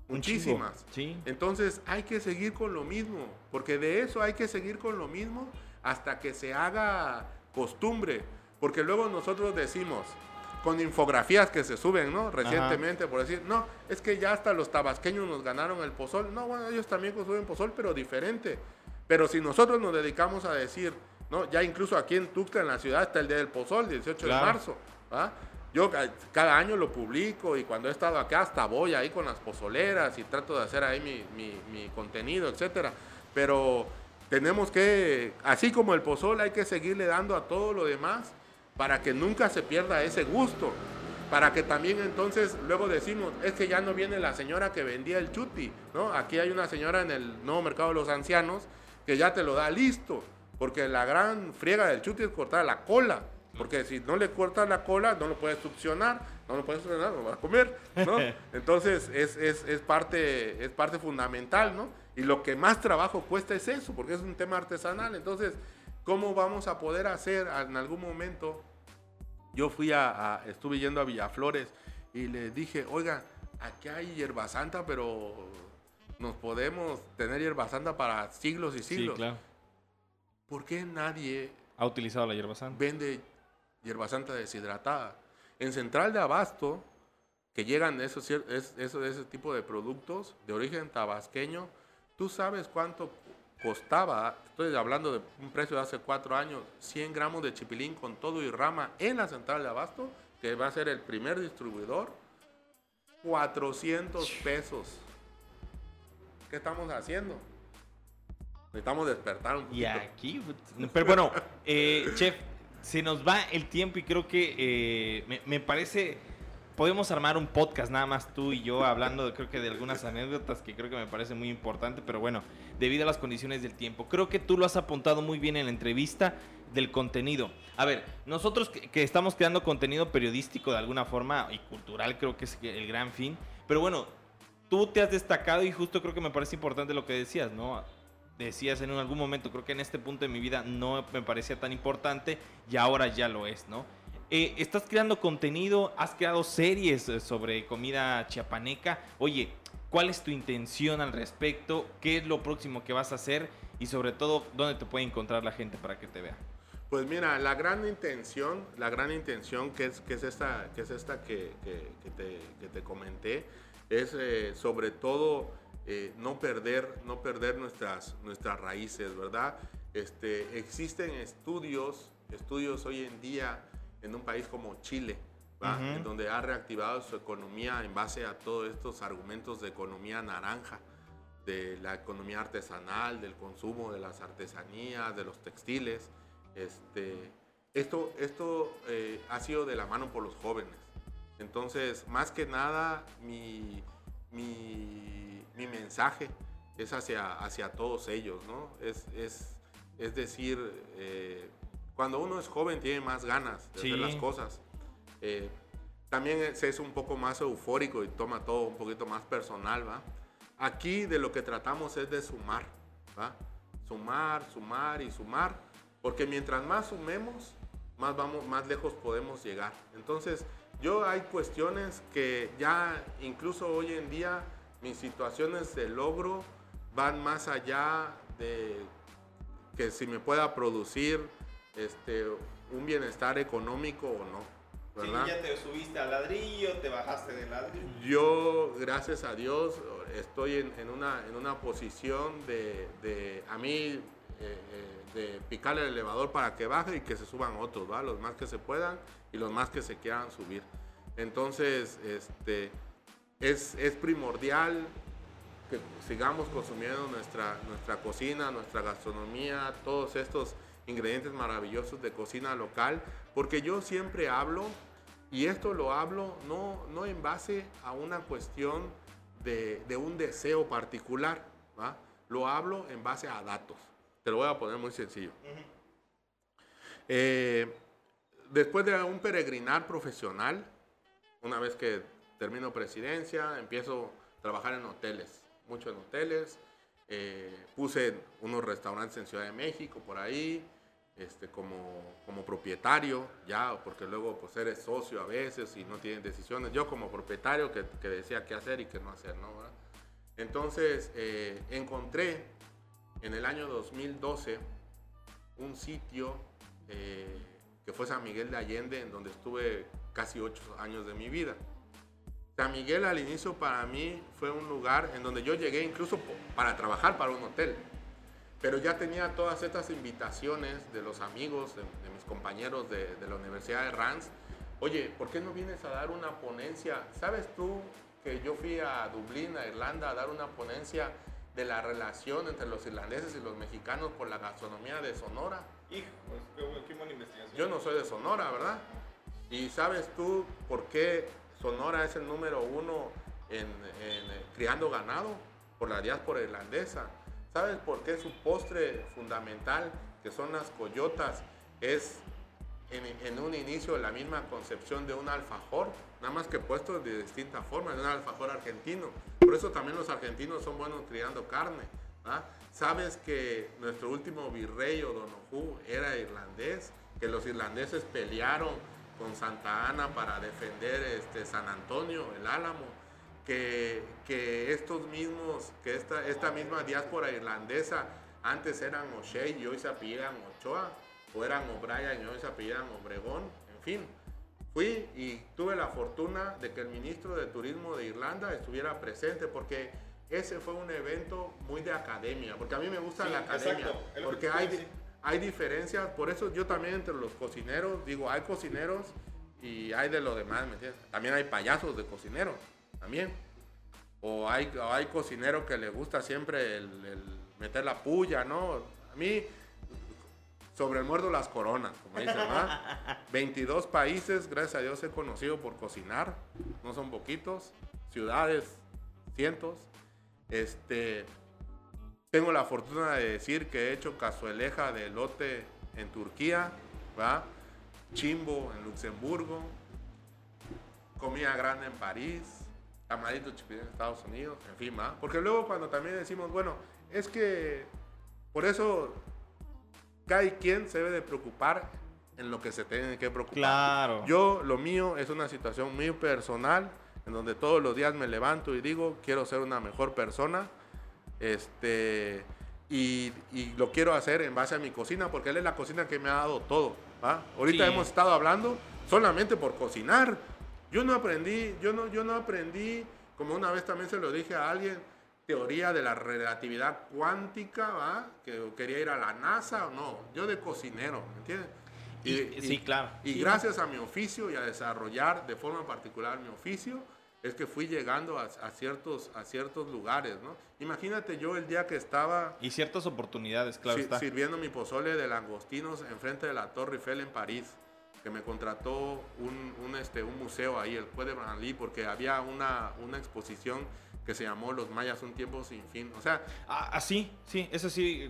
Muchísimas. Sí. Entonces hay que seguir con lo mismo, porque de eso hay que seguir con lo mismo hasta que se haga costumbre, porque luego nosotros decimos, con infografías que se suben, ¿no? Recientemente, por decir, no, es que ya hasta los tabasqueños nos ganaron el pozol. No, bueno, ellos también consumen pozol, pero diferente. Pero si nosotros nos dedicamos a decir, ¿no? Ya incluso aquí en Tuxtla, en la ciudad, está el día del pozol, 18 de marzo, ¿ah? Yo cada año lo publico y cuando he estado acá hasta voy ahí con las pozoleras y trato de hacer ahí mi, mi, mi contenido, etcétera. Pero tenemos que, así como el pozol, hay que seguirle dando a todo lo demás para que nunca se pierda ese gusto, para que también entonces luego decimos, es que ya no viene la señora que vendía el chuti, ¿no? Aquí hay una señora en el nuevo mercado de los ancianos que ya te lo da listo, porque la gran friega del chuti es cortar la cola. Porque si no le cortas la cola, no lo puedes succionar, no lo puedes succionar, no lo vas a comer, ¿no? Entonces es, es, es, parte, es parte fundamental, ¿no? Y lo que más trabajo cuesta es eso, porque es un tema artesanal. Entonces, ¿cómo vamos a poder hacer en algún momento? Yo fui a, estuve yendo a Villaflores y le dije, oiga, aquí hay hierba santa, pero nos podemos tener hierba santa para siglos y siglos. Sí, claro. ¿Por qué nadie ha utilizado la hierba santa? Vende hierba santa deshidratada. En Central de Abasto, que llegan esos, esos, ese tipo de productos de origen tabasqueño, ¿tú sabes cuánto costaba? Estoy hablando de un precio de hace cuatro años, 100 gramos de chipilín con todo y rama en la Central de Abasto, que va a ser el primer distribuidor, 400 pesos. ¿Qué estamos haciendo? Necesitamos despertar un poquito. Y aquí, pero bueno, eh, chef, se nos va el tiempo y creo que eh, me, parece, podemos armar un podcast nada más tú y yo hablando de, creo que de algunas anécdotas que creo que me parece muy importante, pero bueno, debido a las condiciones del tiempo. Creo que tú lo has apuntado muy bien en la entrevista del contenido. A ver, nosotros que, que estamos creando contenido periodístico de alguna forma y cultural creo que es el gran fin, pero bueno, tú te has destacado y justo creo que me parece importante lo que decías, ¿no? decías en algún momento, creo que en este punto de mi vida no me parecía tan importante y ahora ya lo es, ¿no? Eh, estás creando contenido, has creado series eh, sobre comida chiapaneca. Oye, ¿cuál es tu intención al respecto? ¿Qué es lo próximo que vas a hacer? Y sobre todo, ¿dónde te puede encontrar la gente para que te vea? Pues mira, la gran intención, la gran intención que es, que es esta que, es esta que, que, te, que te, comenté, es eh, sobre todo eh, no perder, no perder nuestras, nuestras raíces, ¿verdad? Este, existen estudios, estudios hoy en día en un país como Chile, en donde ha reactivado su economía en base a todos estos argumentos de economía naranja, de la economía artesanal, del consumo de las artesanías, de los textiles. Este, esto esto eh, ha sido de la mano por los jóvenes. Entonces, más que nada, mi, mi mi mensaje es hacia, hacia todos ellos, ¿no? Es, es, es decir, eh, cuando uno es joven tiene más ganas de hacer las cosas. Eh, también es un poco más eufórico y toma todo un poquito más personal, ¿va? Aquí de lo que tratamos es de sumar, ¿va? Sumar, sumar y sumar, porque mientras más sumemos, más, vamos, más lejos podemos llegar. Entonces, yo hay cuestiones que ya incluso hoy en día mis situaciones de logro van más allá de que si me pueda producir este, un bienestar económico o no. ¿Verdad? ya te subiste al ladrillo, te bajaste del ladrillo. Yo, gracias a Dios, estoy en, una, en una posición de, a mí, eh, eh, de picar el elevador para que baje y que se suban otros, ¿va? los más que se puedan y los más que se quieran subir. Entonces, este, es, es primordial que sigamos consumiendo nuestra, nuestra cocina, nuestra gastronomía, todos estos ingredientes maravillosos de cocina local, porque yo siempre hablo, y esto lo hablo no, no en base a una cuestión de, de un deseo particular, ¿va? lo hablo en base a datos. Te lo voy a poner muy sencillo. Eh, después de un peregrinar profesional, una vez que termino presidencia, empiezo a trabajar en hoteles, mucho en hoteles. Eh, puse unos restaurantes en Ciudad de México, por ahí, este, como, como propietario, ya, porque luego pues eres socio a veces y no tienes decisiones. Yo como propietario que, decía qué hacer y qué no hacer, ¿no? Entonces eh, encontré en el año 2012 un sitio eh, que fue San Miguel de Allende, en donde estuve casi ocho años de mi vida. San Miguel al inicio para mí fue un lugar en donde yo llegué incluso para trabajar para un hotel. Pero ya tenía todas estas invitaciones de los amigos, de, mis compañeros de, la Universidad de Rans. Oye, ¿por qué no vienes a dar una ponencia? ¿Sabes tú que yo fui a Dublín, a Irlanda, a dar una ponencia de la relación entre los irlandeses y los mexicanos por la gastronomía de Sonora? Hijo, pues, qué buena investigación. Yo no soy de Sonora, ¿verdad? ¿Y sabes tú por qué Sonora es el número uno en, eh, criando ganado por la diáspora irlandesa. ¿Sabes por qué su postre fundamental, que son las coyotas, es en, un inicio la misma concepción de un alfajor, nada más que puesto de distinta forma, de un alfajor argentino. Por eso también los argentinos son buenos criando carne. ¿ah? Sabes que nuestro último virrey O'Donoghue era irlandés, que los irlandeses pelearon con Santa Ana para defender este, San Antonio, el Álamo, que, que estos mismos, que esta, esta misma diáspora irlandesa antes eran O'Shea y hoy se apellidan Ochoa o eran O'Brien y hoy se apellidan Obregón, en fin. Fui y tuve la fortuna de que el ministro de Turismo de Irlanda estuviera presente porque ese fue un evento muy de academia, porque a mí me gusta la academia, porque hay, hay diferencias, por eso yo también entre los cocineros, digo, hay cocineros y hay de lo demás, ¿me entiendes? También hay payasos de cocineros, también. O hay, hay cocineros que le gusta siempre el, el meter la puya, ¿no? A mí sobre el muerdo las coronas, como dicen, ¿verdad? 22 países, gracias a Dios, he conocido por cocinar, no son poquitos, ciudades, cientos. Este, tengo la fortuna de decir que he hecho cazueleja de lote en Turquía, ¿verdad? Chimbo en Luxemburgo, comida grande en París, amadito chipín en Estados Unidos, en fin, ¿verdad? Porque luego cuando también decimos, bueno, es que por eso cada quien se debe de preocupar en lo que se tiene que preocupar. Claro. Yo, lo mío es una situación muy personal, en donde todos los días me levanto y digo, quiero ser una mejor persona, este, y, lo quiero hacer en base a mi cocina, porque él es la cocina que me ha dado todo. Ahorita hemos estado hablando solamente por cocinar. Yo no aprendí, yo no, yo no aprendí, como una vez también se lo dije a alguien, teoría de la relatividad cuántica, ¿va? Que quería ir a la NASA o no. Yo de cocinero, ¿me entiendes? Y, sí, claro. Y gracias a mi oficio y a desarrollar de forma particular mi oficio, es que fui llegando a, ciertos, a ciertos lugares, ¿no? Imagínate yo el día que estaba... Y ciertas oportunidades, claro está. Sirviendo mi pozole de langostinos enfrente de la Torre Eiffel en París, que me contrató un, un este, un museo ahí, el Puede de Branly, porque había una, una exposición que se llamó Los Mayas un tiempo sin fin. O sea... Así, ah, ah, sí, esa sí,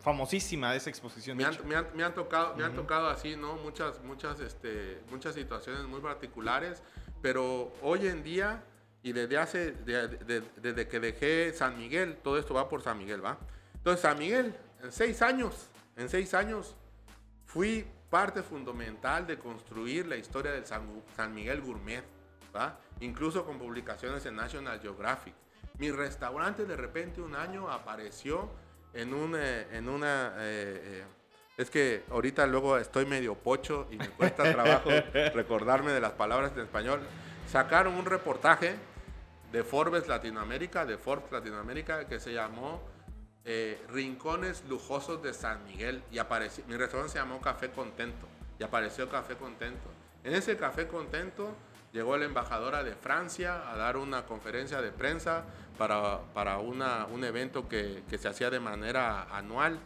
famosísima esa exposición. Me, han, me, han, tocado, me han tocado así, ¿no? Muchas, muchas, este, muchas situaciones muy particulares, pero hoy en día y desde hace, desde que dejé San Miguel, todo esto va por San Miguel, ¿va? Entonces San Miguel, en seis años, en seis años, fui parte fundamental de construir la historia del San, San Miguel Gourmet, ¿va? incluso con publicaciones en National Geographic. Mi restaurante de repente un año apareció en, un, eh, en una... Eh, eh, es que ahorita luego estoy medio pocho y me cuesta trabajo recordarme de las palabras en español. Sacaron un reportaje de Forbes Latinoamérica, de Forbes Latinoamérica, que se llamó Rincones Lujosos de San Miguel. Y apareció, mi restaurante se llamó Café Contento. Y apareció Café Contento. En ese Café Contento llegó la embajadora de Francia a dar una conferencia de prensa para, para una, un evento que, que, se hacía de manera anual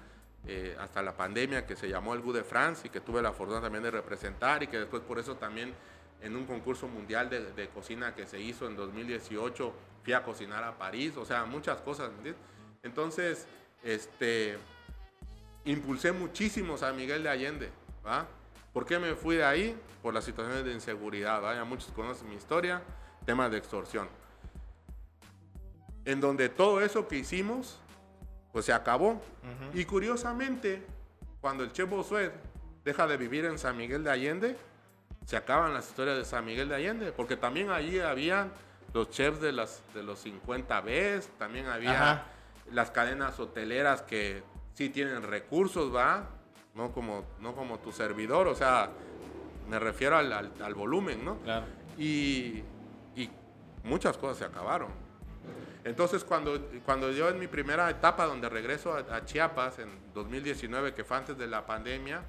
eh, hasta la pandemia que se llamó el Good de France y que tuve la fortuna también de representar y que después por eso también en un concurso mundial de, de cocina que se hizo en 2018 fui a cocinar a París, o sea, muchas cosas. Entonces, este, impulsé muchísimo a Miguel de Allende, ¿va? ¿Por qué me fui de ahí? Por las situaciones de inseguridad. Ya muchos conocen mi historia, temas de extorsión. En donde todo eso que hicimos, pues se acabó. Y curiosamente, cuando el Chef Bosuet deja de vivir en San Miguel de Allende, se acaban las historias de San Miguel de Allende, porque también allí había los chefs de, las, de los 50 Bs, también había las cadenas hoteleras que sí tienen recursos, ¿va? no como, no como tu servidor, o sea, me refiero al, al, volumen, ¿no? Claro. Y, y, muchas cosas se acabaron. Entonces, cuando, cuando yo en mi primera etapa, donde regreso a, Chiapas en 2019, que fue antes de la pandemia,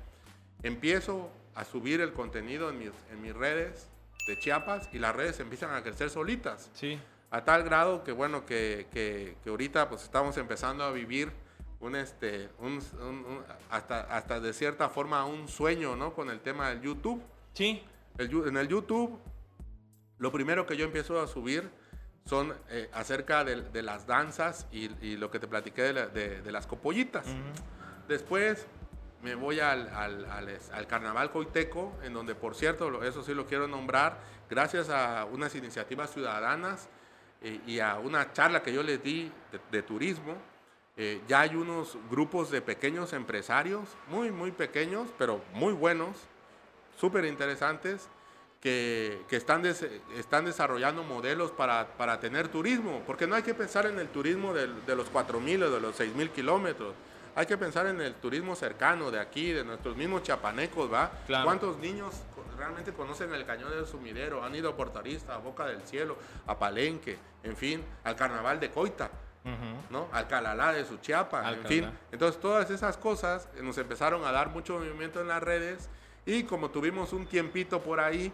empiezo a subir el contenido en mis, en mis redes de Chiapas y las redes empiezan a crecer solitas. Sí. A tal grado que, bueno, que, que, que ahorita pues estamos empezando a vivir un este un, hasta hasta de cierta forma un sueño no con el tema del YouTube. Sí. En el YouTube lo primero que yo empiezo a subir son eh, acerca de, las danzas y, lo que te platiqué de, las copollitas. Después me voy al, al, al, Carnaval Coiteco, en donde, por cierto, eso sí lo quiero nombrar, gracias a unas iniciativas ciudadanas eh, y a una charla que yo les di de, turismo, eh, ya hay unos grupos de pequeños empresarios, muy, muy pequeños, pero muy buenos, súper interesantes, que, que, están, están desarrollando modelos para, para, tener turismo, porque no hay que pensar en el turismo de, de los 4.000 o de los 6.000 kilómetros, hay que pensar en el turismo cercano de aquí, de nuestros mismos chapanecos, ¿va? ¿Cuántos niños realmente conocen el cañón del sumidero? Han ido a Portarista, a Boca del Cielo, a Palenque, en fin, al carnaval de Coita. ¿no? Al Calalá de Suchiapa, en fin. Entonces todas esas cosas nos empezaron a dar mucho movimiento en las redes y como tuvimos un tiempito por ahí,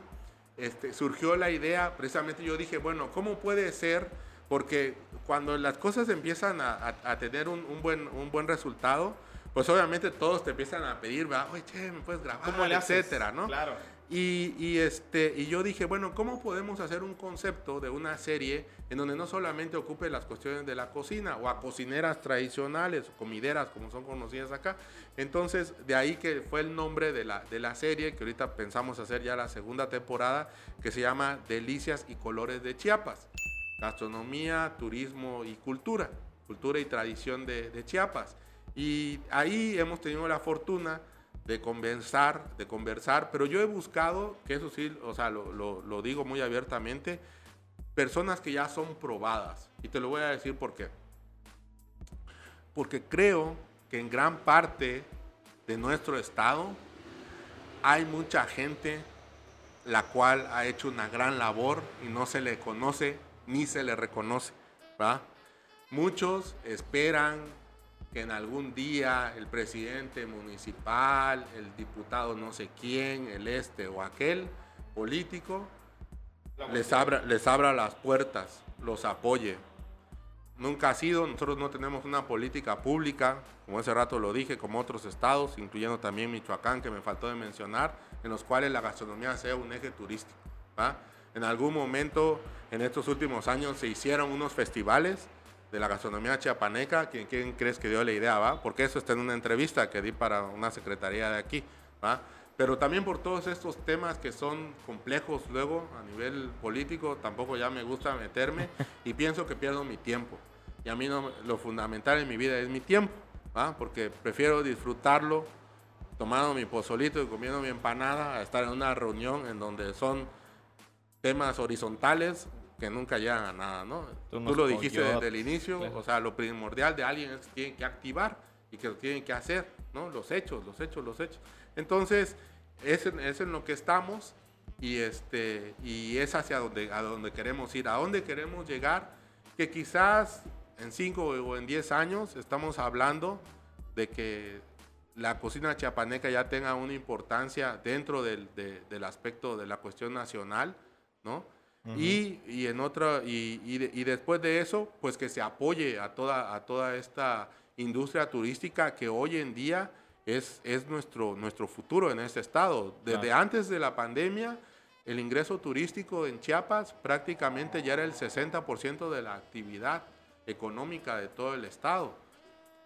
este, surgió la idea, precisamente yo dije, bueno, ¿cómo puede ser porque cuando las cosas empiezan a, tener un, buen, un buen resultado, pues obviamente todos te empiezan a pedir, va, oye, che, me puedes grabar, ¿Cómo le etcétera, ¿no? Claro. Y, este, y yo dije, bueno, ¿cómo podemos hacer un concepto de una serie en donde no solamente ocupe las cuestiones de la cocina o a cocineras tradicionales o comideras como son conocidas acá? Entonces, de ahí que fue el nombre de la, de la serie, que ahorita pensamos hacer ya la segunda temporada, que se llama Delicias y Colores de Chiapas gastronomía, turismo y cultura, cultura y tradición de, Chiapas. Y ahí hemos tenido la fortuna de conversar, de conversar, pero yo he buscado, que eso sí, o sea, lo, digo muy abiertamente, personas que ya son probadas. Y te lo voy a decir por qué. Porque creo que en gran parte de nuestro estado hay mucha gente la cual ha hecho una gran labor y no se le conoce ni se le reconoce. Muchos esperan que en algún día el presidente municipal, el diputado no sé quién, el este o aquel político, les abra, les abra las puertas, los apoye. Nunca ha sido, nosotros no tenemos una política pública, como hace rato lo dije, como otros estados, incluyendo también Michoacán, que me faltó de mencionar, en los cuales la gastronomía sea un eje turístico. En algún momento, en estos últimos años, se hicieron unos festivales de la gastronomía chiapaneca. ¿Quién, quién crees que dio la idea, va? Porque eso está en una entrevista que di para una secretaría de aquí, va. Pero también por todos estos temas que son complejos luego a nivel político, tampoco ya me gusta meterme y pienso que pierdo mi tiempo. Y a mí no, lo fundamental en mi vida es mi tiempo, ¿va? porque prefiero disfrutarlo tomando mi pozolito y comiendo mi empanada a estar en una reunión en donde son temas horizontales que nunca llegan a nada, ¿no? Tú, lo dijiste desde el inicio, o sea, lo primordial de alguien es que tienen que activar y que lo tienen que hacer, ¿no? Los hechos, los hechos, los hechos. Entonces, es en, es en lo que estamos y, este, y es hacia donde, a donde queremos ir, a dónde queremos llegar, que quizás en 5 o en 10 años estamos hablando de que la cocina chiapaneca ya tenga una importancia dentro del, del aspecto de la cuestión nacional, ¿no? Y, y, en otra, y, y, después de eso, pues que se apoye a toda, a toda esta industria turística que hoy en día es, es nuestro, nuestro futuro en este estado. Desde antes de la pandemia, el ingreso turístico en Chiapas prácticamente ya era el 60% de la actividad económica de todo el estado.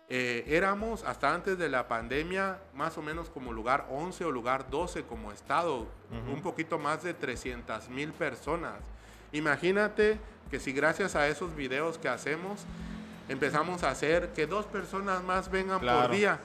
Eh, éramos hasta antes de la pandemia más o menos como lugar 11 o lugar 12 como estado, un poquito más de 300 mil personas. Imagínate que si gracias a esos videos que hacemos empezamos a hacer que dos personas más vengan por día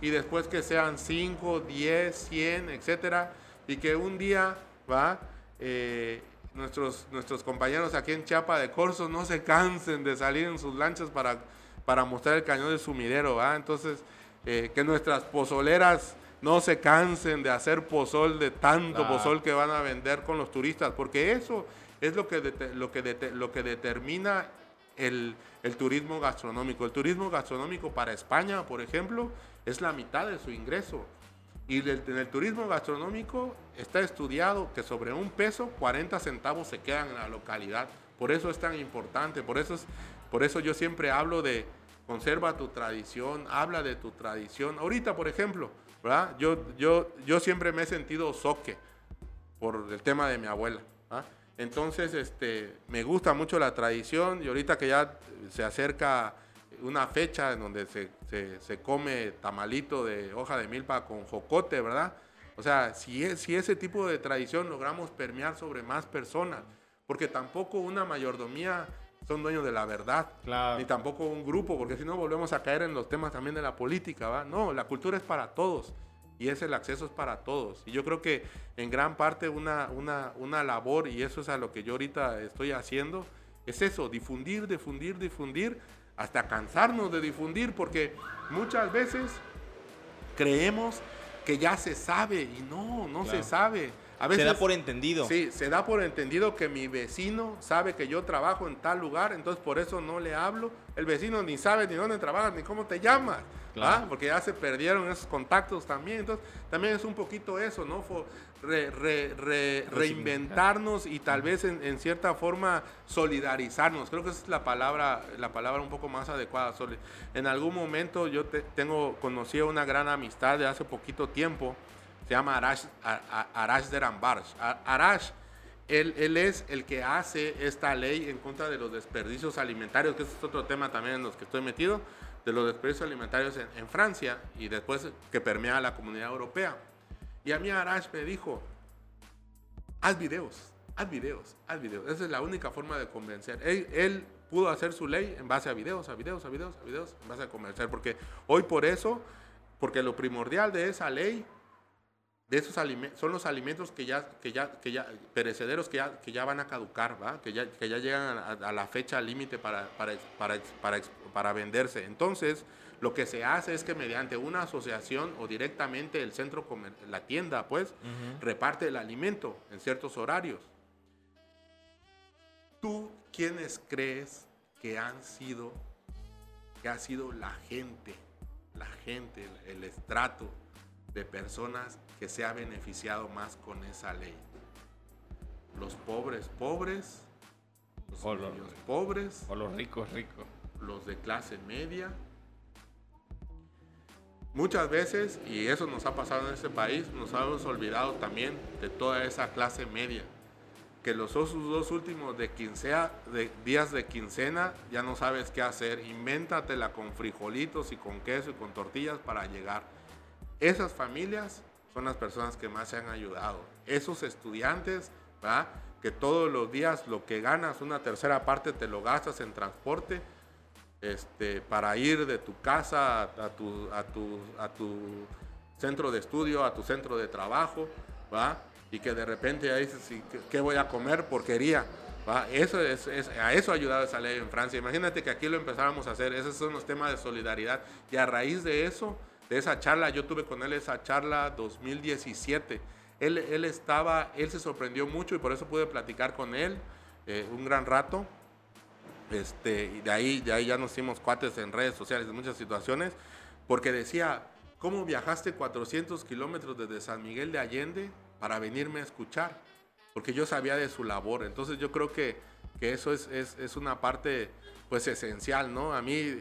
y después que sean 5, 10, 100, etcétera, y que un día va eh, nuestros, nuestros compañeros aquí en Chiapa de Corso no se cansen de salir en sus lanchas para para mostrar el cañón de sumidero, ¿va? Entonces, eh, que nuestras pozoleras no se cansen de hacer pozol, de tanto pozol que van a vender con los turistas, porque eso es lo que, lo que, lo que determina el, el, turismo gastronómico. El turismo gastronómico para España, por ejemplo, es la mitad de su ingreso. Y en el turismo gastronómico está estudiado que sobre un peso, 40 centavos se quedan en la localidad. Por eso es tan importante, por eso es por eso yo siempre hablo de conserva tu tradición, habla de tu tradición. Ahorita, por ejemplo, ¿verdad? Yo, yo, yo siempre me he sentido soque por el tema de mi abuela. Entonces, este, me gusta mucho la tradición y ahorita que ya se acerca una fecha en donde se, se, come tamalito de hoja de milpa con jocote, ¿verdad? O sea, si, es, si ese tipo de tradición logramos permear sobre más personas, porque tampoco una mayordomía son dueños de la verdad, ni tampoco un grupo, porque si no volvemos a caer en los temas también de la política, ¿va? No, la cultura es para todos y es el acceso es para todos. Y yo creo que en gran parte una, una, una labor, y eso es a lo que yo ahorita estoy haciendo, es eso, difundir, difundir, difundir, hasta cansarnos de difundir, porque muchas veces creemos que ya se sabe y no, no se sabe se da por entendido. Sí, se da por entendido que mi vecino sabe que yo trabajo en tal lugar, entonces por eso no le hablo. El vecino ni sabe ni dónde trabajas ni cómo te llamas, ¿ah? porque ya se perdieron esos contactos también. Entonces también es un poquito eso, ¿no? reinventarnos y tal vez en, cierta forma solidarizarnos. Creo que esa es la palabra, la palabra un poco más adecuada. En algún momento yo tengo, conocí a una gran amistad de hace poquito tiempo se llama Arash, Arash Derambarsh. Arash, él, él, es el que hace esta ley en contra de los desperdicios alimentarios, que es otro tema también en los que estoy metido, de los desperdicios alimentarios en, Francia y después que permea la comunidad europea. Y a mí Arash me dijo, haz videos, haz videos, haz videos. Esa es la única forma de convencer. Él, él, pudo hacer su ley en base a videos, a videos, a videos, a videos, en base a convencer. Porque hoy por eso, porque lo primordial de esa ley de esos alimentos, son los alimentos que ya, que ya, que ya, perecederos que ya, que ya van a caducar, ¿va? Que, ya, que ya llegan a, la fecha límite para, para, para, para, para venderse. Entonces, lo que se hace es que mediante una asociación o directamente el centro, la tienda, pues, reparte el alimento en ciertos horarios. ¿Tú quiénes crees que han sido, que ha sido la gente, la gente, el estrato de personas que se ha beneficiado más con esa ley. Los pobres pobres, los o pobres, o los ricos ricos, los de clase media. Muchas veces, y eso nos ha pasado en este país, nos hemos olvidado también de toda esa clase media, que los dos, dos últimos de, quincea, de días de quincena ya no sabes qué hacer, invéntatela con frijolitos y con queso y con tortillas para llegar esas familias son las personas que más se han ayudado. Esos estudiantes, ¿verdad? que todos los días lo que ganas, una tercera parte te lo gastas en transporte, este, para ir de tu casa a, tu, a, tu, a tu centro de estudio, a tu centro de trabajo, ¿va? y que de repente ya dices, ¿qué voy a comer? Porquería. ¿va? Eso es, a eso ha ayudado esa ley en Francia. Imagínate que aquí lo empezáramos a hacer, esos son los temas de solidaridad, y a raíz de eso de esa charla, yo tuve con él esa charla 2017. Él, él estaba, él se sorprendió mucho y por eso pude platicar con él eh, un gran rato. Este, y de ahí, de ahí ya nos hicimos cuates en redes sociales en muchas situaciones, porque decía, ¿cómo viajaste 400 kilómetros desde San Miguel de Allende para venirme a escuchar? Porque yo sabía de su labor. Entonces yo creo que, que eso es, es, es una parte pues esencial, ¿no? A mí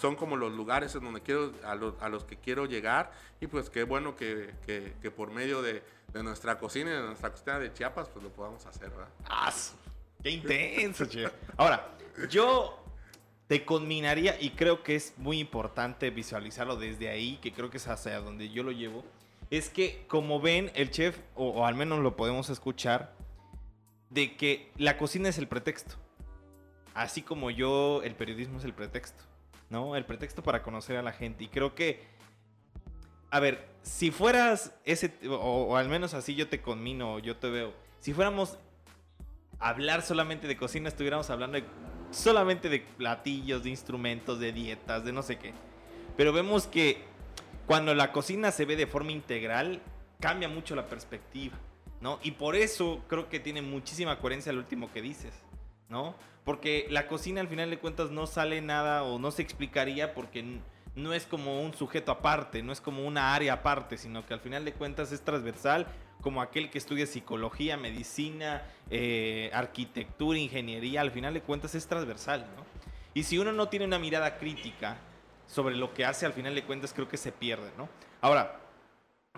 son como los lugares en donde quiero, a, los que quiero llegar y pues qué bueno que, que, por medio de, de, nuestra cocina y de nuestra cocina de Chiapas pues lo podamos hacer, ¿verdad? ¡Ah! ¡Qué intenso, che! Ahora, yo te conminaría y creo que es muy importante visualizarlo desde ahí, que creo que es hacia donde yo lo llevo, es que como ven el chef, o, o al menos lo podemos escuchar, de que la cocina es el pretexto. Así como yo, el periodismo es el pretexto, ¿no? El pretexto para conocer a la gente. Y creo que, a ver, si fueras ese, o, al menos así yo te conmino, yo te veo, si fuéramos a hablar solamente de cocina, estuviéramos hablando solamente de platillos, de instrumentos, de dietas, de no sé qué. Pero vemos que cuando la cocina se ve de forma integral, cambia mucho la perspectiva, ¿no? Y por eso creo que tiene muchísima coherencia el último que dices, ¿no? Porque la cocina al final de cuentas no sale nada o no se explicaría porque no es como un sujeto aparte, no es como una área aparte, sino que al final de cuentas es transversal como aquel que estudia psicología, medicina, eh, arquitectura, ingeniería, al final de cuentas es transversal, ¿no? Y si uno no tiene una mirada crítica sobre lo que hace, al final de cuentas creo que se pierde, ¿no? Ahora,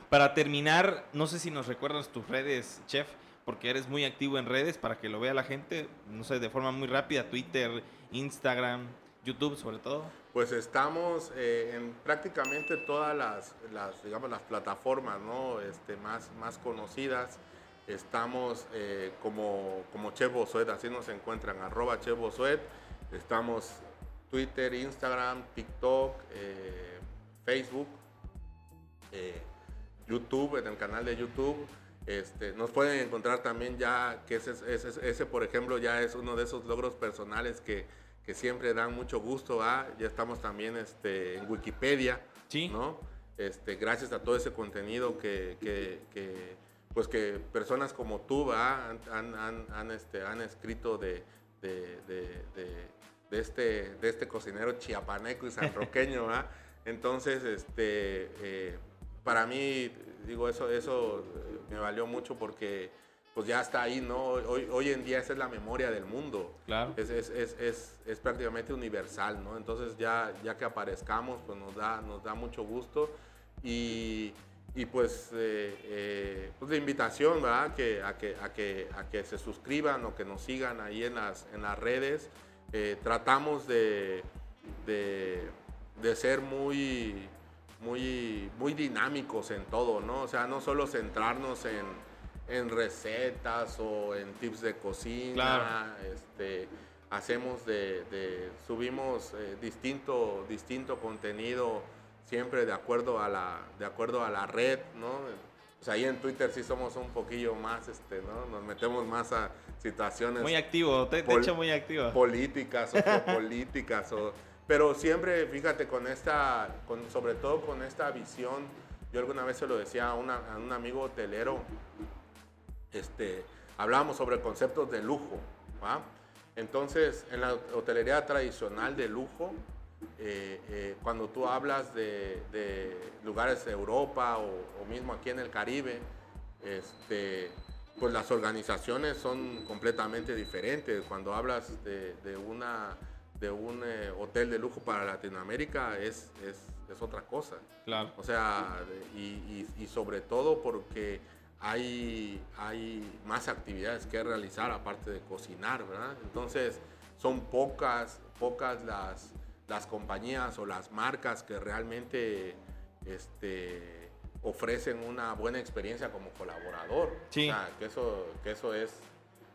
para terminar, no sé si nos recuerdas tus redes, chef, porque eres muy activo en redes para que lo vea la gente, no sé, de forma muy rápida, Twitter, Instagram, YouTube sobre todo. Pues estamos eh, en prácticamente todas las, digamos, las plataformas ¿no? este, más, más conocidas. Estamos eh, como, como Chef Bosuet, así nos encuentran, arroba Chef Bosuet. Estamos Twitter, Instagram, TikTok, eh, Facebook, YouTube, en el canal de YouTube. Este, nos pueden encontrar también ya, que ese, ese, ese, por ejemplo ya es uno de esos logros personales que, que siempre dan mucho gusto. ¿ah? Ya estamos también este, en Wikipedia, sí. ¿no? Este, gracias a todo ese contenido que, que, que pues que personas como tú han, han, han, este, han escrito de, de, de, este, de este cocinero chiapaneco y sanroqueño. ¿ah? Entonces, este, eh, para mí, digo, eso, eso me valió mucho porque pues ya está ahí, ¿no? Hoy, hoy en día esa es la memoria del mundo. Claro. Es, es, es, es, prácticamente universal, ¿no? Entonces ya, ya que aparezcamos, pues nos da, nos da mucho gusto. Y, y pues, eh, eh, pues la invitación, ¿verdad? Que, a, que, a, que, a que se suscriban o que nos sigan ahí en las, en las redes. Eh, tratamos de, de, de ser muy, muy, muy dinámicos en todo, ¿no? O sea, no solo centrarnos en en recetas o en tips de cocina. Este, hacemos de, subimos eh, distinto, distinto contenido siempre de acuerdo a la, de acuerdo a la red, ¿no? Pues ahí en Twitter sí somos un poquillo más, este, ¿no? Nos metemos más a situaciones. Muy activo, te, te hecho muy activo. Políticas o políticas o, pero siempre, fíjate, con esta, con, sobre todo con esta visión, yo alguna vez se lo decía a, a un amigo hotelero, este, hablábamos sobre conceptos de lujo. Entonces, en la hotelería tradicional de lujo, eh, eh, cuando tú hablas de, lugares de Europa o, mismo aquí en el Caribe, este, pues las organizaciones son completamente diferentes. Cuando hablas de, una, de un eh, hotel de lujo para Latinoamérica es, es, otra cosa. Claro. O sea, y, y sobre todo porque hay, hay más actividades que realizar aparte de cocinar, ¿verdad? Entonces, son pocas, pocas las, las compañías o las marcas que realmente este, ofrecen una buena experiencia como colaborador. Sí. O sea, que eso, que eso es,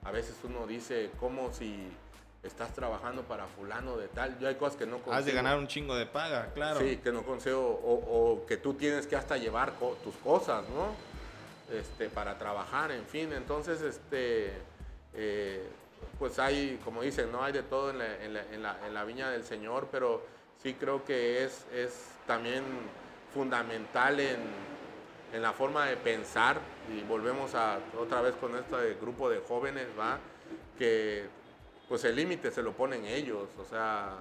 a veces uno dice, como si estás trabajando para fulano de tal. Yo hay cosas que no consigo. Has de ganar un chingo de paga, claro. Sí, que no consigo, o, o que tú tienes que hasta llevar tus cosas, ¿no? Este, para trabajar, en fin. Entonces, este, eh, pues hay, como dicen, no hay de todo en la, viña del Señor, pero sí creo que es, es también fundamental en, la forma de pensar, y volvemos a otra vez con este grupo de jóvenes, ¿va? Que pues el límite se lo ponen ellos, o sea,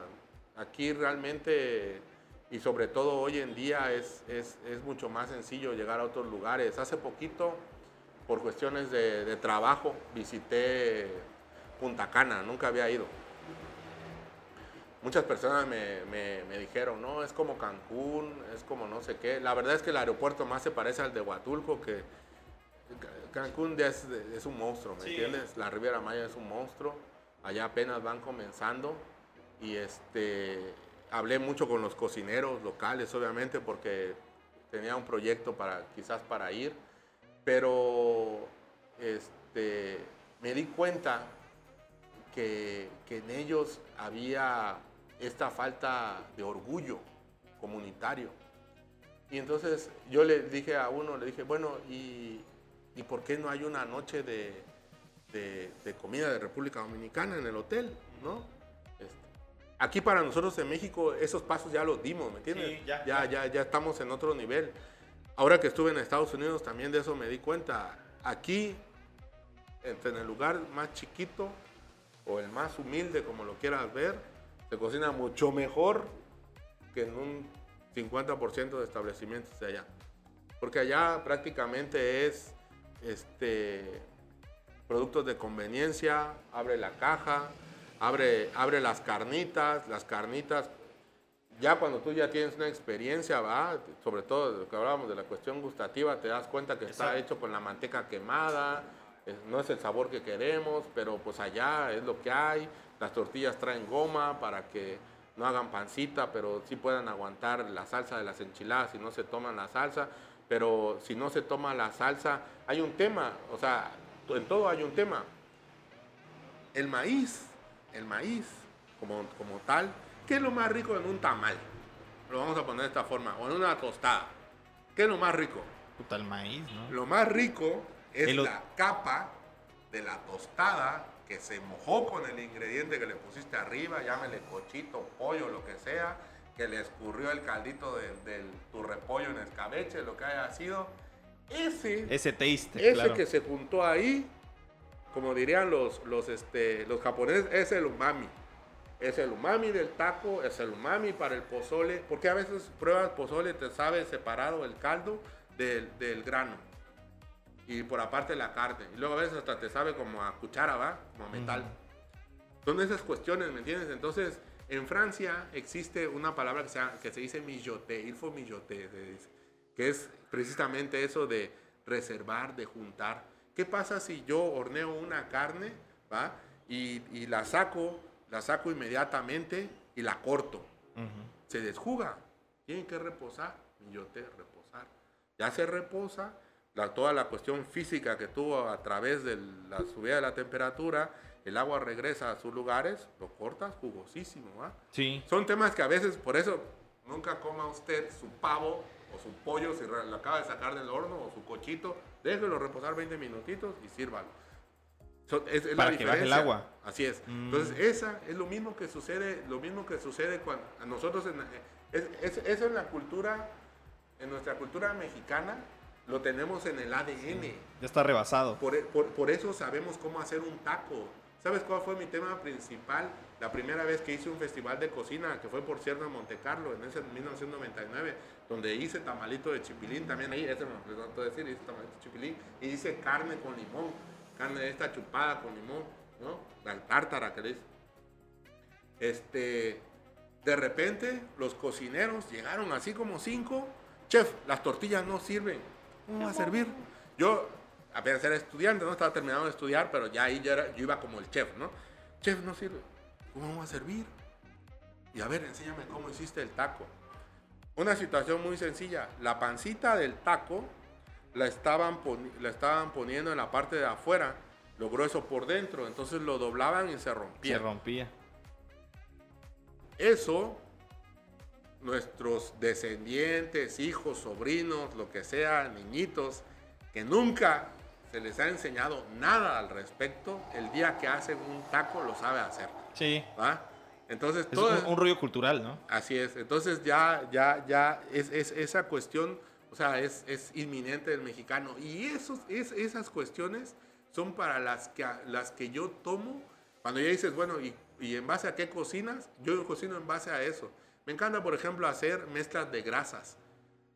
aquí realmente y sobre todo hoy en día es, es, es, mucho más sencillo llegar a otros lugares. Hace poquito, por cuestiones de, de, trabajo, visité Punta Cana, nunca había ido. Muchas personas me, me, me, dijeron, no, es como Cancún, es como no sé qué. La verdad es que el aeropuerto más se parece al de Huatulco, que Cancún es, es un monstruo, ¿me entiendes? La Riviera Maya es un monstruo, allá apenas van comenzando y este hablé mucho con los cocineros locales, obviamente, porque tenía un proyecto para quizás para ir, pero este, me di cuenta que, que en ellos había esta falta de orgullo comunitario. Y entonces yo le dije a uno, le dije, bueno, ¿y, ¿y por qué no hay una noche de, de, de comida de República Dominicana en el hotel? ¿no? Aquí para nosotros en México esos pasos ya los dimos, ¿me entiendes? Sí, ya, ya, ya, ya, estamos en otro nivel. Ahora que estuve en Estados Unidos también de eso me di cuenta. Aquí, en el lugar más chiquito o el más humilde, como lo quieras ver, se cocina mucho mejor que en un 50% de establecimientos de allá. Porque allá prácticamente es este, productos de conveniencia, abre la caja, abre, abre las carnitas, las carnitas, ya cuando tú ya tienes una experiencia, ¿va? sobre todo de lo que hablábamos de la cuestión gustativa, te das cuenta que está hecho con la manteca quemada, no es el sabor que queremos, pero pues allá es lo que hay, las tortillas traen goma para que no hagan pancita, pero sí puedan aguantar la salsa de las enchiladas si no se toman la salsa. Pero si no se toma la salsa, hay un tema, o sea, en todo hay un tema. El maíz, el maíz como, como tal, ¿qué es lo más rico en un tamal? Lo vamos a poner de esta forma, o en una tostada. ¿Qué es lo más rico? Puta, el maíz, ¿no? Lo más rico es la capa de la tostada que se mojó con el ingrediente que le pusiste arriba, llámele cochito, pollo, lo que sea, que le escurrió el caldito del, tu repollo en escabeche, lo que haya sido. Ese, ese taste, ese que se juntó ahí, como dirían los, los, este, los japoneses, es el umami. Es el umami del taco, es el umami para el pozole, porque a veces pruebas pozole, te sabe separado el caldo del, del grano y por aparte la carne. Y luego a veces hasta te sabe como a cuchara, ¿va? Como a metal. Son esas cuestiones, ¿me entiendes? Entonces, en Francia existe una palabra que se, que se dice milloté, ilfo milloté, que es precisamente eso de reservar, de juntar. ¿Qué pasa si yo horneo una carne, ¿va? Y, y la saco, la saco inmediatamente y la corto. Se desjuga. Tiene que reposar, milloté, reposar. Ya se reposa, toda la cuestión física que tuvo a través de la subida de la temperatura, el agua regresa a sus lugares, lo cortas jugosísimo. ¿va? Sí. Son temas que a veces, por eso, nunca coma usted su pavo o su pollo si lo acaba de sacar del horno o su cochito, déjelo reposar 20 minutitos y sírvalo. es, Para que baje el agua. Así es. Mm. Entonces, esa es lo mismo que sucede, lo mismo que sucede cuando a nosotros, en, es, eso en la cultura, en nuestra cultura mexicana, lo tenemos en el ADN. ya está rebasado. Por, eso sabemos cómo hacer un taco. ¿Sabes cuál fue mi tema principal? La primera vez que hice un festival de cocina, que fue por Sierra de Monte Carlo, en ese 1999, donde hice tamalito de chipilín, también ahí, ese me faltó decir, hice tamalito de chipilín, y hice carne con limón, carne de esta chupada con limón, ¿no? La tártara que le hice. Este, de repente, los cocineros llegaron así como cinco, chef, las tortillas no sirven ¿Cómo va a servir? Yo apenas era estudiante, no estaba terminando de estudiar, pero ya ahí yo iba como el chef, ¿no? Chef, no sirve. ¿Cómo va a servir? Y a ver, enséñame cómo hiciste el taco. Una situación muy sencilla. La pancita del taco la estaban, la estaban poniendo en la parte de afuera, lo grueso por dentro. Entonces lo doblaban y se rompía. Se rompía. Eso nuestros descendientes, hijos, sobrinos, lo que sea, niñitos, que nunca se les ha enseñado nada al respecto, el día que hacen un taco lo sabe hacer. Sí. Entonces, es todo un, rollo cultural, ¿no? Así es. Entonces ya, ya, ya es, esa cuestión, o sea, es, es inminente del mexicano. Y esos, es, esas cuestiones son para las que, las que yo tomo, cuando ya dices, bueno, ¿y, ¿y en base a qué cocinas? Yo cocino en base a eso. Me encanta, por ejemplo, hacer mezclas de grasas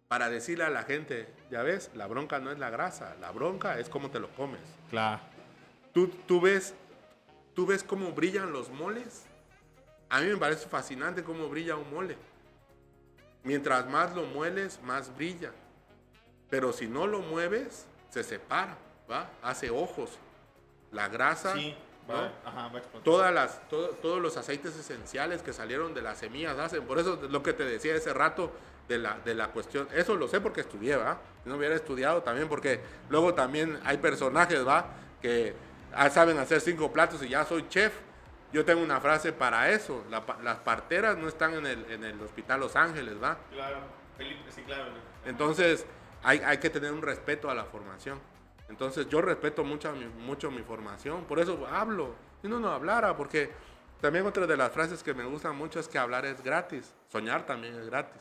para decirle a la gente, ya ves, la bronca no es la grasa, la bronca es cómo te lo comes. Claro. ¿Tú, tú, ves, ¿Tú ves cómo brillan los moles? A mí me parece fascinante cómo brilla un mole. Mientras más lo mueles, más brilla. Pero si no lo mueves, se separa, ¿va? Hace ojos. La grasa sí. Todas las, todos los aceites esenciales que salieron de las semillas hacen. Por eso lo que te decía ese rato de la, de la cuestión. Eso lo sé porque estudié, ¿va? Si no hubiera estudiado también porque luego también hay personajes, ¿va? Que saben hacer cinco platos y ya soy chef. Yo tengo una frase para eso. las parteras no están en el, en el Hospital Los Ángeles, ¿va? Claro, Felipe, sí, claro. Entonces hay, hay que tener un respeto a la formación. Entonces yo respeto mucho mucho mi formación, por eso hablo. Si no, no hablara, porque también otra de las frases que me gustan mucho es que hablar es gratis, soñar también es gratis.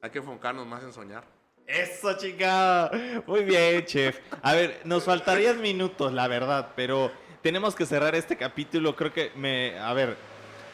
Hay que enfocarnos más en soñar. Eso, chica. Muy bien, chef. A ver, nos faltarían minutos, la verdad, pero tenemos que cerrar este capítulo. Creo que me. A ver,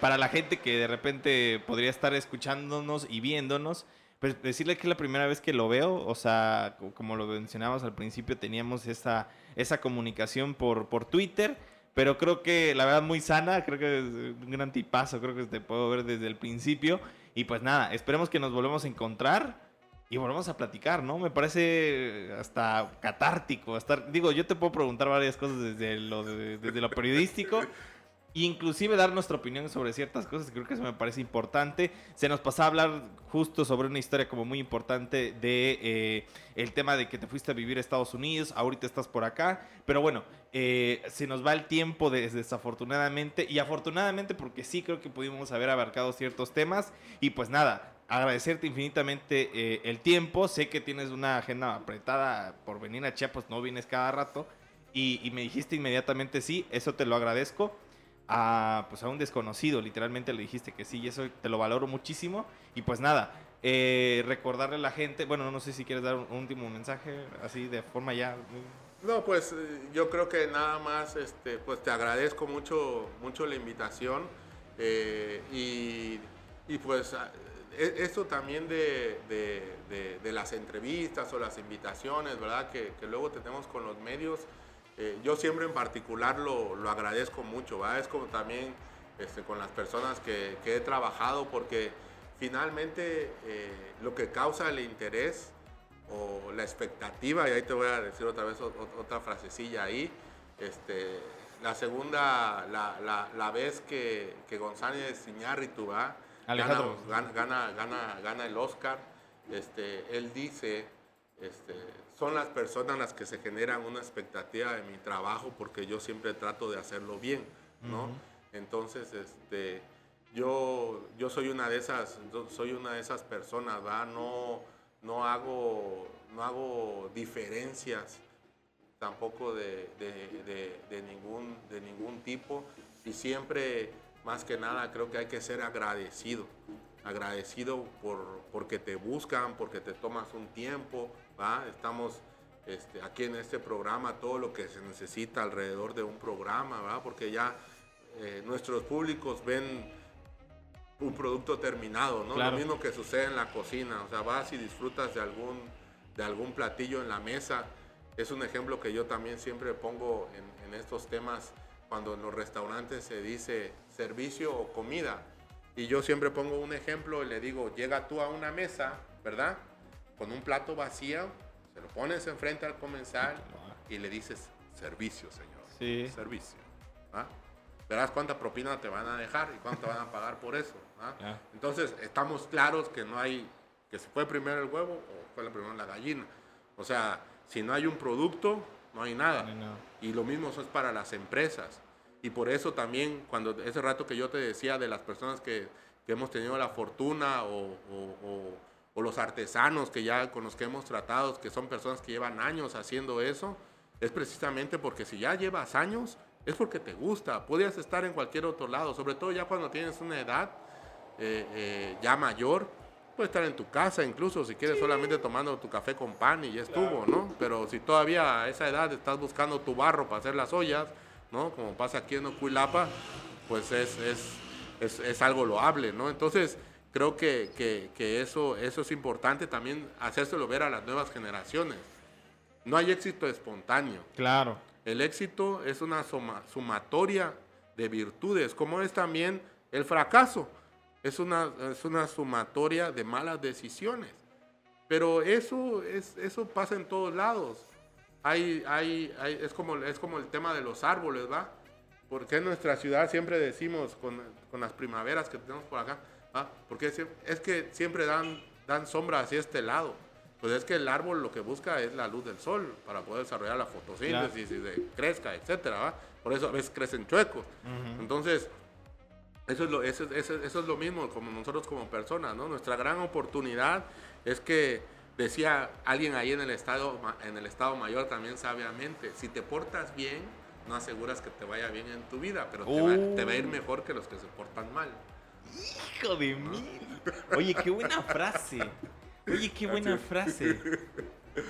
para la gente que de repente podría estar escuchándonos y viéndonos, pues decirle que es la primera vez que lo veo, o sea, como lo mencionábamos al principio, teníamos esa, esa comunicación por, por Twitter, pero creo que la verdad muy sana, creo que es un gran tipazo, creo que te puedo ver desde el principio. Y pues nada, esperemos que nos volvamos a encontrar y volvamos a platicar, ¿no? Me parece hasta catártico. Estar, digo, yo te puedo preguntar varias cosas desde lo, desde lo periodístico inclusive dar nuestra opinión sobre ciertas cosas, creo que eso me parece importante. Se nos pasó a hablar justo sobre una historia como muy importante de eh, el tema de que te fuiste a vivir a Estados Unidos, ahorita estás por acá, pero bueno, eh, se nos va el tiempo desafortunadamente y afortunadamente porque sí creo que pudimos haber abarcado ciertos temas y pues nada, agradecerte infinitamente eh, el tiempo, sé que tienes una agenda apretada por venir a Chiapas, no vienes cada rato. Y, me dijiste inmediatamente sí, eso te lo agradezco a, pues a un desconocido, literalmente le dijiste que sí y eso te lo valoro muchísimo. Y pues nada, eh, recordarle a la gente, bueno, no sé si quieres dar un, último mensaje así de forma ya... No, pues eh, yo creo que nada más, este, pues te agradezco mucho, mucho la invitación eh, y, y, pues e, esto también de, de, de, las entrevistas o las invitaciones, ¿verdad? Que, que luego tenemos con los medios eh, yo siempre en particular lo, lo agradezco mucho, ¿va? es como también este, con las personas que, que, he trabajado, porque finalmente eh, lo que causa el interés o la expectativa, y ahí te voy a decir otra vez otra frasecilla ahí, este, la segunda, la, la, la vez que, que González Iñárritu ¿va? Gana, gana, gana, gana, el Oscar, este, él dice, este, son las personas las que se generan una expectativa de mi trabajo porque yo siempre trato de hacerlo bien, ¿no? Entonces, este, yo, yo soy una de esas, soy una de esas personas, ¿va? No, no hago, no hago diferencias tampoco de, de, ningún, de ningún tipo y siempre, más que nada, creo que hay que ser agradecido, agradecido por, porque te buscan, porque te tomas un tiempo, Estamos este, aquí en este programa, todo lo que se necesita alrededor de un programa, Porque ya eh, nuestros públicos ven un producto terminado, ¿no? Lo mismo que sucede en la cocina, o sea, vas y disfrutas de algún, de algún platillo en la mesa. Es un ejemplo que yo también siempre pongo en, en estos temas. Cuando en los restaurantes se dice servicio o comida. Y yo siempre pongo un ejemplo y le digo, llega tú a una mesa, ¿verdad? con un plato vacío, se lo pones enfrente al comensal y le dices, servicio, señor. Sí. Servicio. ¿ah? Verás cuánta propina te van a dejar y cuánto van a pagar por eso. ¿ah? Entonces, estamos claros que no hay, que se fue primero el huevo o fue primero la gallina. O sea, si no hay un producto, no hay nada. Y lo mismo es para las empresas. Y por eso también, cuando ese rato que yo te decía de las personas que, que hemos tenido la fortuna o, o o los artesanos que ya con los que hemos tratado, que son personas que llevan años haciendo eso, es precisamente porque si ya llevas años, es porque te gusta. Podrías estar en cualquier otro lado, sobre todo ya cuando tienes una edad eh, eh, ya mayor, puedes estar en tu casa incluso si quieres solamente tomando tu café con pan y ya estuvo, ¿no? Pero si todavía a esa edad estás buscando tu barro para hacer las ollas, ¿no? Como pasa aquí en Ocuilapa, pues es, es, es, es algo loable, ¿no? Entonces, creo que, que, eso, eso es importante también hacérselo ver a las nuevas generaciones. No hay éxito espontáneo. Claro. El éxito es una sumatoria de virtudes, como es también el fracaso. Es una, es una sumatoria de malas decisiones. Pero eso, es, eso pasa en todos lados. Hay, hay, hay, es, como, es como el tema de los árboles, ¿va? Porque en nuestra ciudad siempre decimos con, con las primaveras que tenemos por acá, Ah, porque es, que siempre dan, dan sombra hacia este lado. Pues es que el árbol lo que busca es la luz del sol para poder desarrollar la fotosíntesis y se crezca, etcétera. Por eso a veces crecen chuecos. Entonces, eso es, lo, eso, es lo mismo como nosotros como personas, ¿no? Nuestra gran oportunidad es que decía alguien ahí en el estado en el estado mayor también sabiamente, si te portas bien, no aseguras que te vaya bien en tu vida, pero te, va, te va a ir uh. mejor que los que se portan mal. Hijo de mí. Oye, qué buena frase. Oye, qué buena frase.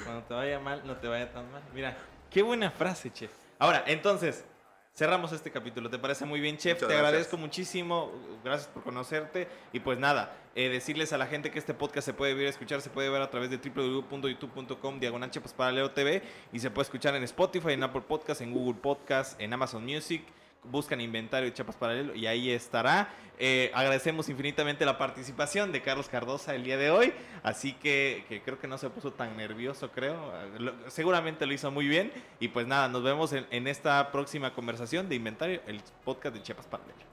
Cuando te vaya mal, no te vaya tan mal. Mira, qué buena frase, chef. Ahora, entonces, cerramos este capítulo. ¿Te parece muy bien, chef? te agradezco muchísimo. Gracias por conocerte. Y pues nada, eh, decirles a la gente que este podcast se puede ver, escuchar, se puede ver a través de www.youtube.com diagonal para Leo TV y se puede escuchar en Spotify, en Apple Podcast, en Google Podcast, en Amazon Music buscan inventario de Chiapas Paralelo y ahí estará. Eh, agradecemos infinitamente la participación de Carlos Cardosa el día de hoy, así que, que creo que no se puso tan nervioso, creo. Eh, seguramente lo hizo muy bien y pues nada, nos vemos en, esta próxima conversación de inventario, el podcast de Chiapas Paralelo.